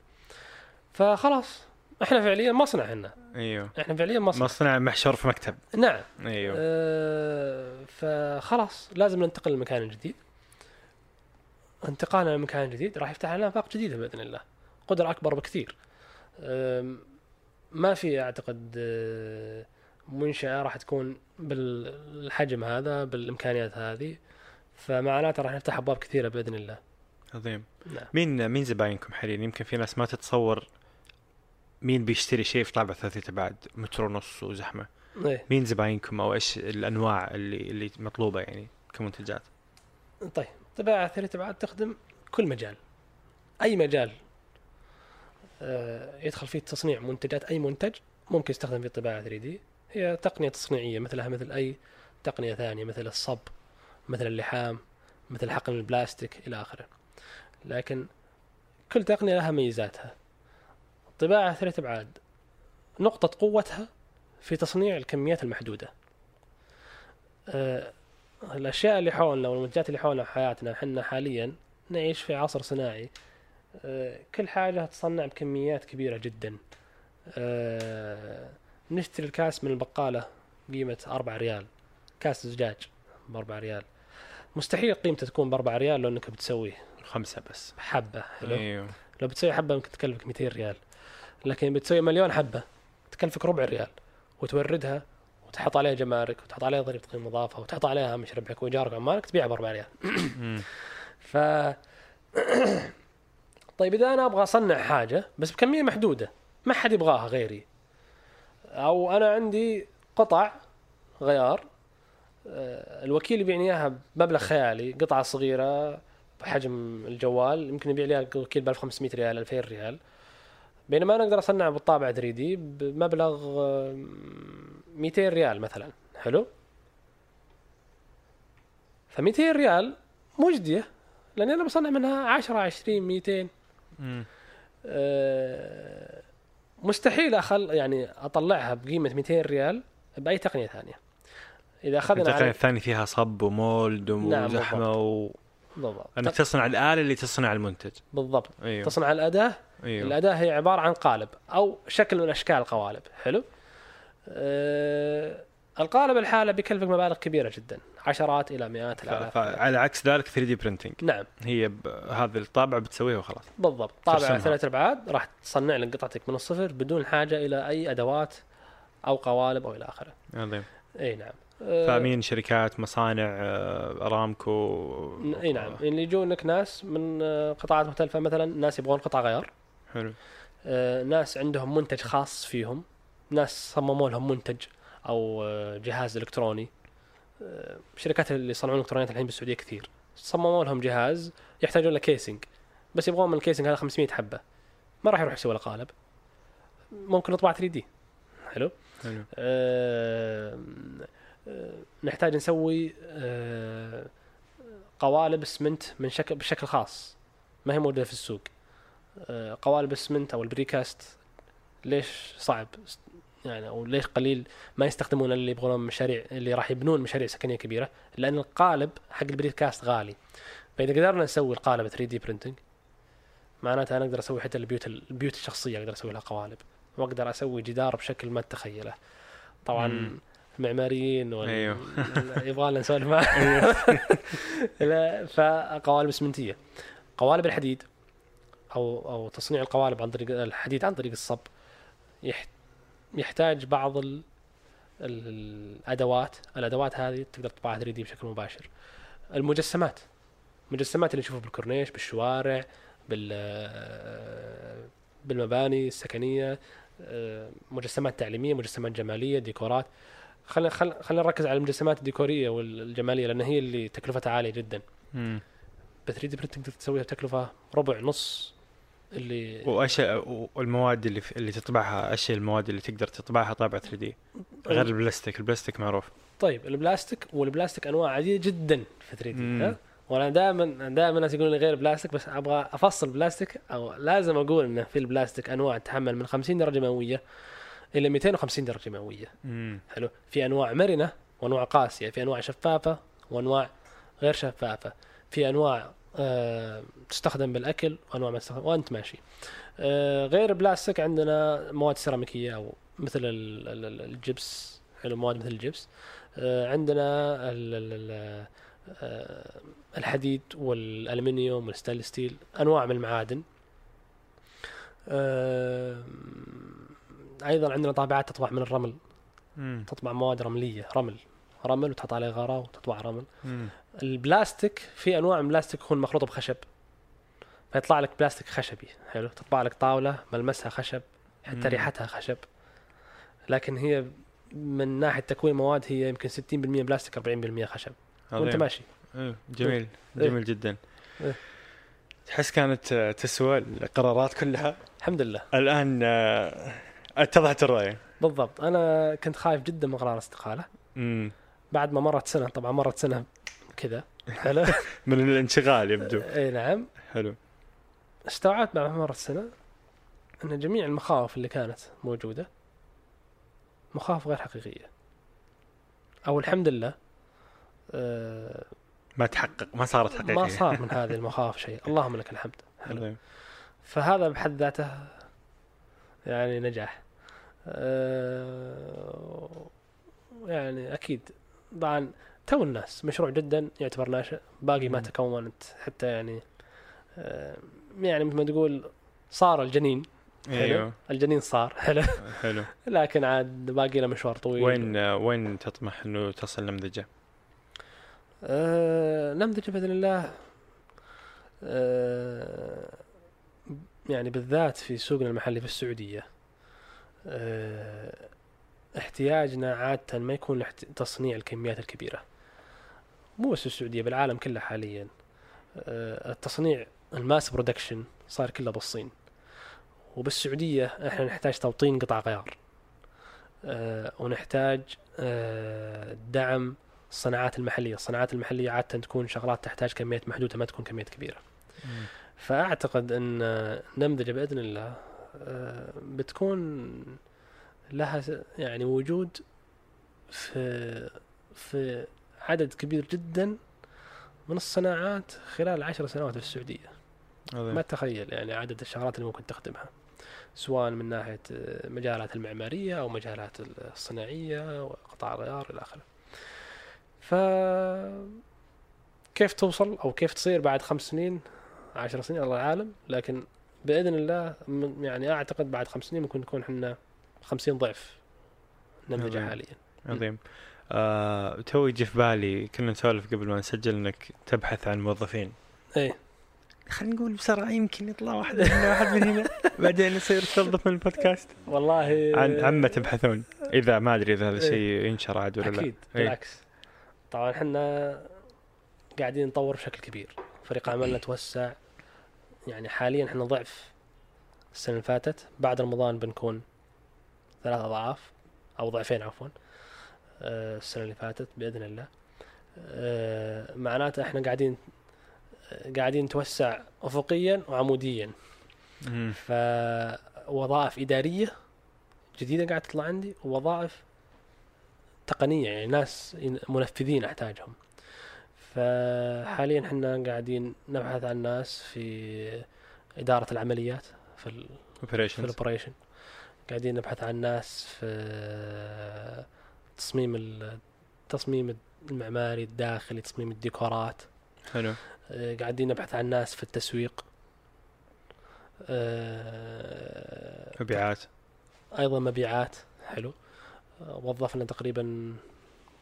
فخلاص إحنا فعليا مصنع هنا أيوه. إحنا فعليا مصنع. مصنع محشور في مكتب. نعم. أيوه. آه فخلاص لازم ننتقل لمكان جديد. انتقالنا لمكان جديد راح يفتح لنا افاق جديدة بإذن الله. قدره أكبر بكثير. ما في أعتقد آه، منشأة راح تكون بالحجم هذا بالإمكانيات هذه. فمعناته راح نفتح أبواب كثيرة بإذن الله. عظيم. نعم. مين مين زباينكم حاليا؟ يمكن في ناس ما تتصور مين بيشتري شيء في طابع ثلاثة ابعاد متر ونص وزحمة. إيه. مين زباينكم أو إيش الأنواع اللي اللي مطلوبة يعني كمنتجات؟ طيب طباعة ثلاثة أبعاد تخدم كل مجال. أي مجال يدخل فيه تصنيع منتجات أي منتج ممكن يستخدم فيه الطباعة 3 دي. هي تقنية تصنيعية مثلها مثل أي تقنية ثانية مثل الصب مثل اللحام مثل حقن البلاستيك إلى آخره. لكن كل تقنية لها ميزاتها. الطباعة ثلاثة أبعاد نقطة قوتها في تصنيع الكميات المحدودة. آه، الأشياء اللي حولنا والمنتجات اللي حولنا في حياتنا إحنا حاليا نعيش في عصر صناعي آه، كل حاجة تصنع بكميات كبيرة جدا. آه، نشتري الكاس من البقالة قيمة أربعة ريال. كاس زجاج بأربعة ريال. مستحيل قيمته تكون بأربعة ريال لو إنك بتسويه. خمسة بس. حبة حلو؟ إيوه. لو بتسوي حبة ممكن تكلفك 200 ريال. لكن بتسوي مليون حبة تكلفك ربع ريال. وتوردها وتحط عليها جمارك وتحط عليها ضريبة قيمة مضافه وتحط عليها هامش ربحك وإيجارك وعمالك تبيعها ب 4 ريال. ف طيب إذا أنا أبغى أصنع حاجة بس بكمية محدودة ما حد يبغاها غيري. أو أنا عندي قطع غيار آه، الوكيل يبيعني إياها بمبلغ خيالي قطعة صغيرة بحجم الجوال يمكن يبيع لي الوكيل ب 1500 ريال 2000 ريال. بينما أنا أقدر أصنع بالطابع 3 دي بمبلغ آه، 200 ريال مثلا. حلو؟ ف 200 ريال مجدية لأني أنا بصنع منها 10 20 200 آه، مستحيل اخل يعني أطلعها بقيمة 200 ريال بأي تقنية ثانية. إذا أخذنا التقنية على الثانية فيها صب ومولد نعم، وزحمة و... بالضبط. أنك تصنع الآلة اللي تصنع المنتج. بالضبط. أيوه. تصنع الأداة. أيوه. الأداة هي عبارة عن قالب أو شكل من أشكال القوالب. حلو؟ آه القالب الحالة بيكلفك مبالغ كبيرة جدا. عشرات إلى مئات ف... الآلاف. فعلى عكس ذلك 3D printing نعم. هي ب... هذا الطابع بتسويه وخلاص. بالضبط. طابع ترسمها. ثلاث ابعاد راح تصنع لك قطعتك من الصفر بدون حاجة إلى أي أدوات أو قوالب أو إلى آخره. عظيم. إي نعم. آه، فمين شركات مصانع آه، أرامكو. إي نعم. اللي يجونك ناس من آه، قطاعات مختلفة. مثلا ناس يبغون قطع غيار. حلو. ناس عندهم منتج خاص فيهم. ناس صمموا لهم منتج. أو آه، جهاز إلكتروني. آه، شركات اللي يصنعون إلكترونيات الحين بالسعودية كثير. صمموا لهم جهاز يحتاجون له casing بس يبغون من ال casing هذا 500 حبة. ما راح يروح يسوي له قالب. ممكن نطبع 3D. حلو؟ حلو. آه، آه، نحتاج نسوي آه، قوالب اسمنت من شكل بشكل خاص. ما هي موجودة في السوق. آه، قوالب الاسمنت أو ال precast. ليش صعب؟ يعني أو ليش قليل ما يستخدمون اللي يبغون مشاريع اللي راح يبنون مشاريع سكنية كبيرة لأن القالب حق ال precast غالي فإذا قدرنا نسوي القالب 3D printing معناتها أنا أقدر أسوي حتى البيوت البيوت الشخصية أقدر أسوي لها قوالب وأقدر أسوي جدار بشكل ما تتخيله طبعا مم. المعماريين وال... أيوه. يبغى لنا نسولف لا، فقوالب اسمنتيه قوالب الحديد أو أو تصنيع القوالب عن طريق الحديد عن طريق الصب. يحتاج بعض ال... ال- الأدوات الأدوات هذه تقدر تطبعها 3 دي بشكل مباشر. المجسمات المجسمات اللي نشوفها بالكورنيش بالشوارع بال بالمباني السكنية آه، مجسمات تعليمية مجسمات جمالية ديكورات. خلينا خلينا نركز على المجسمات الديكورية والجمالية لأن هي اللي تكلفتها عالية جدا. ب 3D printing تقدر تسويها بتكلفة ربع نص اللي وايش والمواد اللي اللي تطبعها أيش هي المواد اللي تقدر تطبعها طابع 3D؟ غير البلاستيك. البلاستيك معروف. طيب البلاستيك والبلاستيك أنواع عديده جدا في 3D وأنا دائما دائما الناس يقولون غير بلاستيك بس أبغى أفصل بلاستيك أو لازم أقول إنه في البلاستيك أنواع تتحمل من 50 درجة مئوية إلى 250 درجة مئوية. مم. حلو. في أنواع مرنة وأنواع قاسية. في أنواع شفافة وأنواع غير شفافة. في أنواع آه تستخدم بالأكل وأنواع ما تستخدم وأنت ماشي. آه غير البلاستيك عندنا مواد سيراميكية أو مثل ال- ال- ال- الجبس حلو مواد مثل الجبس. آه عندنا ال ال ال الحديد والألمنيوم وال stainless steel أنواع من المعادن. أيضا عندنا طابعات تطبع من الرمل. مم. تطبع مواد رملية رمل. رمل وتحط عليه غراء وتطبع رمل. مم. البلاستيك في أنواع من البلاستيك يكون مخلوط بخشب. فيطلع لك بلاستيك خشبي حلو؟ تطبع لك طاولة ملمسها خشب حتى مم. ريحتها خشب. لكن هي من ناحية تكوين مواد هي يمكن 60% بلاستيك 40% خشب. وأنت عظيم. ماشي. إيه، جميل. إيه. جميل جدا. إيه. تحس كانت تسوى القرارات كلها؟ الحمد لله. الآن آه، اتضحت الرأي. بالضبط. أنا كنت خايف جدا من قرار الاستقالة. مم. بعد ما مرت سنة طبعا مرت سنة كذا. حلو. من الانشغال يبدو. إي نعم. حلو. استوعبت بعد مرت سنة أن جميع المخاوف اللي كانت موجودة مخاوف غير حقيقية. أو الحمد لله آه، ما تحقق ما صارت حقيقية. ما صار من هذه المخاوف شيء. اللهم لك الحمد. حلو. عظيم. فهذا بحد ذاته يعني نجاح. آه، يعني أكيد. طبعا تو الناس مشروع جدا يعتبر ناشئ باقي ما. تكونت حتى يعني آه، يعني مثل ما تقول صار الجنين. إيوه. الجنين صار. حلو. حلو. لكن عاد باقي له مشوار طويل. وين وين تطمح إنه تصل نمذجة؟ آه نمذجة بإذن الله آه يعني بالذات في سوقنا المحلي في السعودية. آه احتياجنا عادة ما يكون تصنيع الكميات الكبيرة. مو بس في السعودية بالعالم كله حاليا. آه التصنيع ال mass production صار كله بالصين. وبالسعودية إحنا نحتاج توطين قطع غيار. آه ونحتاج آه دعم الصناعات المحلية، الصناعات المحلية عادة تكون شغلات تحتاج كميات محدودة ما تكون كميات كبيرة. فأعتقد إن آه، نمذجة بإذن الله بتكون لها يعني وجود في في عدد كبير جدا من الصناعات خلال عشر سنوات في السعودية. عظيم. ما تتخيل يعني عدد الشغلات اللي ممكن تخدمها سواء من ناحية آه، مجالات المعمارية أو مجالات الصناعية وقطاع الغيار إلى آخره. ف كيف توصل أو كيف تصير بعد خمس سنين عشر سنين الله أعلم لكن بإذن الله يعني أعتقد بعد خمس سنين ممكن نكون إحنا 50 ضعف عظيم. حاليا عظيم آه، تو يجي في بالي كنا نسولف قبل ما نسجل إنك تبحث عن موظفين. إيه. خلينا نقول بسرعة يمكن يطلع واحد من هنا واحد من هنا. بعدين يصير توظف من البودكاست. والله عن عما تبحثون؟ إذا ما أدري إذا هذا إيه. الشيء ينشر عاد ولا لا. أكيد إيه. بالعكس. طبعا إحنا قاعدين نطور بشكل كبير. فريق عملنا توسع. يعني حاليا إحنا ضعف السنة اللي فاتت. بعد رمضان بنكون ثلاث أضعاف أو ضعفين عفوا. السنة اللي فاتت بإذن الله. آه، معناته إحنا قاعدين قاعدين نتوسع افقيا وعموديا. فوظائف إدارية جديدة قاعدة تطلع عندي ووظائف تقنية يعني ناس منفذين أحتاجهم. فحاليا إحنا قاعدين نبحث عن ناس في إدارة العمليات في الاوبريشن قاعدين نبحث عن ناس في تصميم ال- التصميم المعماري الداخلي تصميم الديكورات. حلو. آه، قاعدين نبحث عن ناس في التسويق. آه، مبيعات. أيضا مبيعات حلو. آه، وظفنا تقريبا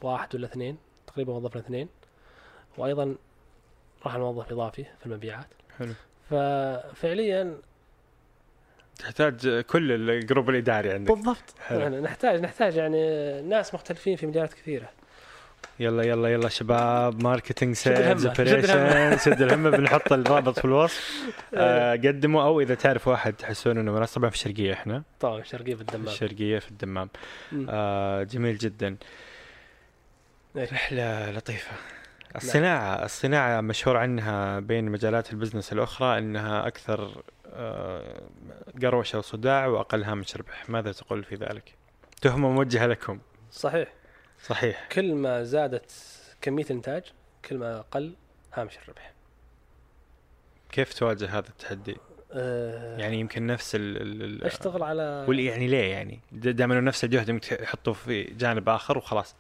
واحد ولا اثنين. تقريبا وظفنا اثنين. وأيضا راح نوظف إضافي في المبيعات. حلو. ففعليا تحتاج كل الجروب الإداري عندك. بالضبط. يعني نحتاج نحتاج يعني ناس مختلفين في مجالات كثيرة. يلا يلا يلا شباب الهمة، sales. operation شد الهمة بنحط الرابط في الوصف. آه، قدموا أو إذا تعرف واحد تحسون إنه مناسب طبعا في الشرقية إحنا. طبعا في في الدمام. الشرقية في الدمام. آه جميل جدا. إيش؟ رحلة لطيفة. الصناعة الصناعة مشهور عنها بين مجالات ال business الأخرى أنها أكثر آه، قروشة وصداع وأقل هامش ربح. ماذا تقول في ذلك؟ تهمة موجهة لكم. صحيح. صحيح. كل ما زادت كمية الإنتاج كل ما قل هامش الربح. كيف تواجه هذا التحدي؟ أه يعني يمكن نفس ال أشتغل على واللي يعني ليه يعني؟ دائما نفس الجهد يمكن يحطه في جانب آخر وخلاص.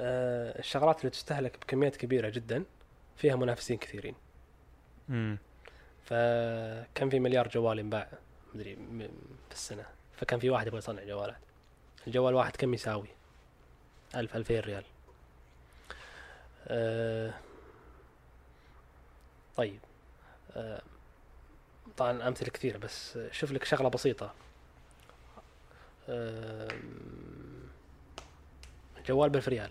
أه الشغلات اللي تستهلك بكميات كبيرة جدا فيها منافسين كثيرين. مم. فكان في مليار جوال ينباع مدري في السنة. فكان في واحد يبغى يصنع جوالات. الجوال واحد كم يساوي؟ ألف ألفين ريال. أه طيب. أه طبعا أمثلة كثيرة بس شوف لك شغلة بسيطة. أه جوال بألف ريال.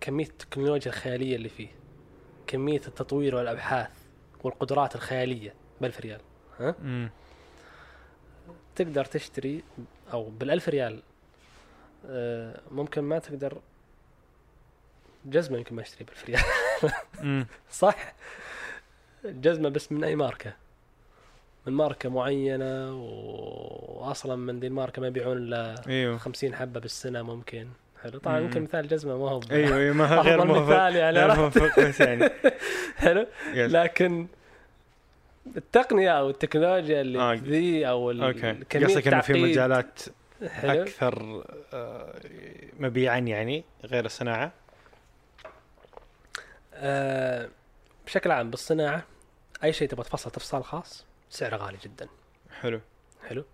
كمية التكنولوجيا الخيالية اللي فيه. كمية التطوير والأبحاث. والقدرات الخيالية بألف ريال مم. تقدر تشتري أو بالألف ريال آه، ممكن ما تقدر جزمة يمكن ما اشتري بالألف ريال. صح؟ جزمة بس من أي ماركة؟ من ماركة معينة و... واصلا من ذي الماركة ما يبيعون إلا إيوه. 50 حبة بالسنة ممكن. حلو طبعا مم. ممكن مثال جزمة ما هو ب- أيوه أيوه ما غير أفضل موفق مثال يعني غير؟ موفق بس يعني حلو. لكن التقنية أو التكنولوجيا اللي آه. ذي أو أوكي قصدك إنه في. مجالات حلو أكثر آه، مبيعا يعني غير الصناعة آه، بشكل عام بالصناعة أي شيء تبغى تفصل تفصيل خاص سعره غالي جدا حلو حلو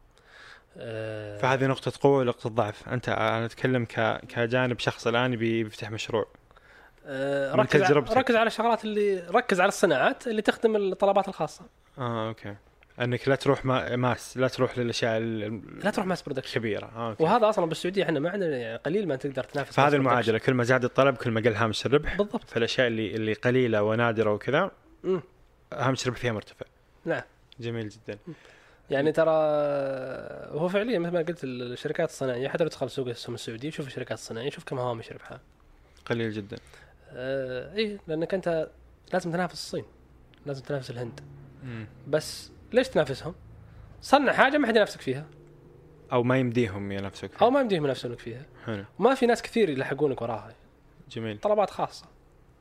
آه، فهذه نقطة قوة ونقطة ضعف، أنت أنا أتكلم ك... كجانب شخص الآن يبي يفتح مشروع، آه، ركز على. ركز على الشغلات اللي ركز على الصناعات اللي تخدم الطلبات الخاصة آه أوكي، أنك لا تروح ما... mass، لا تروح للأشياء ال- لا تروح mass production الكبيرة، آه أوكي. وهذا أصلا بالسعودية إحنا ما عندنا يعني قليل ما تقدر تنافس فهذه المعادلة كل ما زاد الطلب كل ما قل هامش الربح،. بالضبط فالأشياء اللي اللي قليلة ونادرة وكذا مم. هامش الربح فيها مرتفع. نعم جميل جدا. يعني ترى هو فعليا مثل ما قلت الشركات الصناعية حتى لو تدخل سوق السهم السعودي شوف الشركات الصناعية شوف كم هوامش ربحها قليل جدا. آه اي لأنك أنت لازم تنافس الصين لازم تنافس الهند مم. بس ليش تنافسهم؟ صنع حاجة ما حد ينافسك فيها أو ما يمديهم ينافسوك أو فيها. ما يمديهم ينافسونك فيها حلو، وما في ناس كثير يلحقونك وراها جميل. طلبات خاصة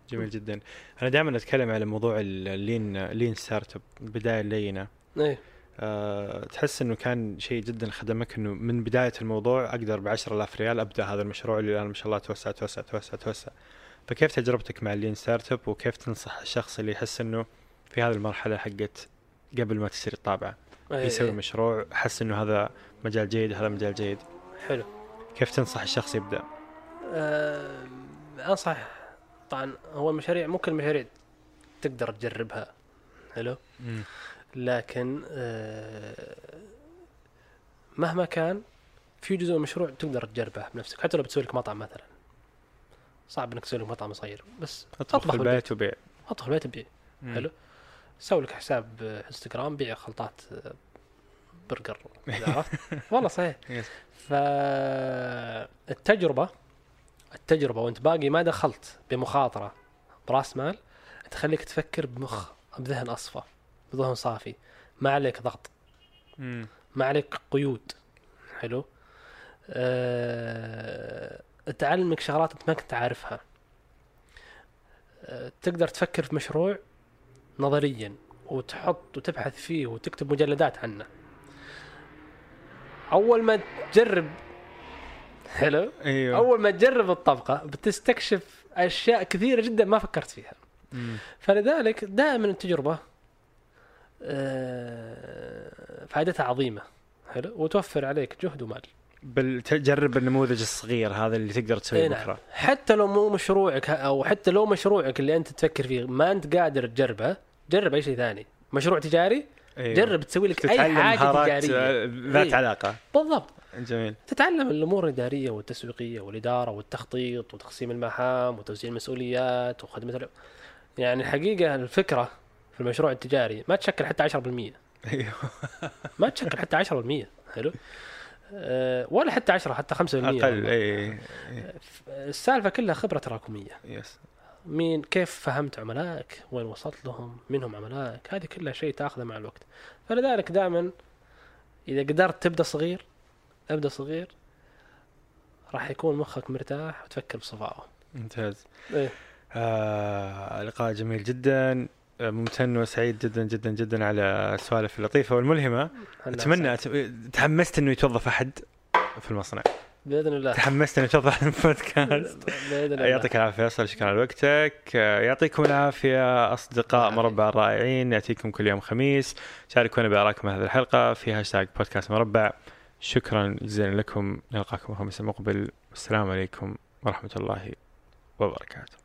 جميل جدا. أنا دائما أتكلم على موضوع اللين لين ستارت اب البدايه اللينه إيه أه تحس إنه كان شيء جدا خدمك إنه من بداية الموضوع أقدر ب 10000 ريال أبدأ هذا المشروع اللي الآن ما شاء الله توسع توسع توسع توسع. فكيف تجربتك مع ال lean startup وكيف تنصح الشخص اللي يحس إنه في هذه المرحلة حقت قبل ما تشتري الطابعة؟ يسوي. مشروع حس إنه هذا مجال جيد هذا مجال جيد. حلو. كيف تنصح الشخص يبدأ؟ آه أنصح. طبعا هو المشاريع مو كل المشاريع تقدر تجربها. حلو؟ لكن آه مهما كان في جزء من المشروع تقدر تجربه بنفسك حتى لو بتسوي لك مطعم مثلا. صعب إنك تسوي لك مطعم صغير بس أطبخ في. البيت وبيع. أطبخ البيت بيع حلو. سوي لك حساب آه، إنستغرام بيع خلطات آه، برجر عرفت. والله صحيح. Yes. فالتجربة التجربة وأنت باقي ما دخلت بمخاطرة براس مال تخليك تفكر بمخ بذهن أصفى. بذهن صافي. ما عليك ضغط. مم. ما عليك قيود. حلو. أه... تعلمك شغلات انت ما كنت عارفها. أه... تقدر تفكر في مشروع نظريا وتحط وتبحث فيه وتكتب مجلدات عنه. أول ما تجرب حلو؟ أيوه. أول ما تجرب الطبقة بتستكشف أشياء كثيرة جدا ما فكرت فيها. مم. فلذلك دائما التجربة فائدتها عظيمة. حلو؟ وتوفر عليك جهد ومال. بل تجرب النموذج الصغير هذا اللي تقدر تسويه إيه نعم. بكرة. حتى لو مو مشروعك أو حتى لو مشروعك اللي أنت تفكر فيه ما أنت قادر تجربه جرب أي شيء ثاني. مشروع تجاري؟ أيوه. جرب تسوي لك أي حاجة تجارية. آه، ذات إيه. علاقة. بالضبط. جميل. تتعلم الأمور الإدارية والتسويقية والإدارة والتخطيط وتقسيم المهام وتوزيع المسؤوليات وخدمة يعني الحقيقة الفكرة في المشروع التجاري. ما تشكل حتى 10% أيوه. ما تشكل حتى 10% حلو. آه، ولا حتى 10 حتى 5% أقل. اي إي. السالفة كلها خبرة تراكمية. يس. مين كيف فهمت عملائك وين وصلت لهم؟ منهم عملائك هذه كلها شيء تأخذه مع الوقت. فلذلك دائما إذا قدرت تبدأ صغير ابدأ صغير راح يكون مخك مرتاح وتفكر بصفاءه ممتاز. إيه. آه لقاء جميل جدا. آه، ممتن وسعيد جدا جدا جدا على السوالف اللطيفة والملهمة. أتمنى تحمست إنه يتوظف أحد في المصنع. بإذن الله. تحمست إنه يتوظف في البودكاست. بإذن الله. يعطيك العافية فيصل شكرا على وقتك. يعطيكم العافية أصدقاء مربع الرائعين يأتيكم كل يوم خميس. شاركونا بارائكم هذه الحلقة في هاشتاج بودكاست مربع. شكرا جزيلا لكم. نلقاكم الخميس المقبل. والسلام عليكم ورحمة الله وبركاته.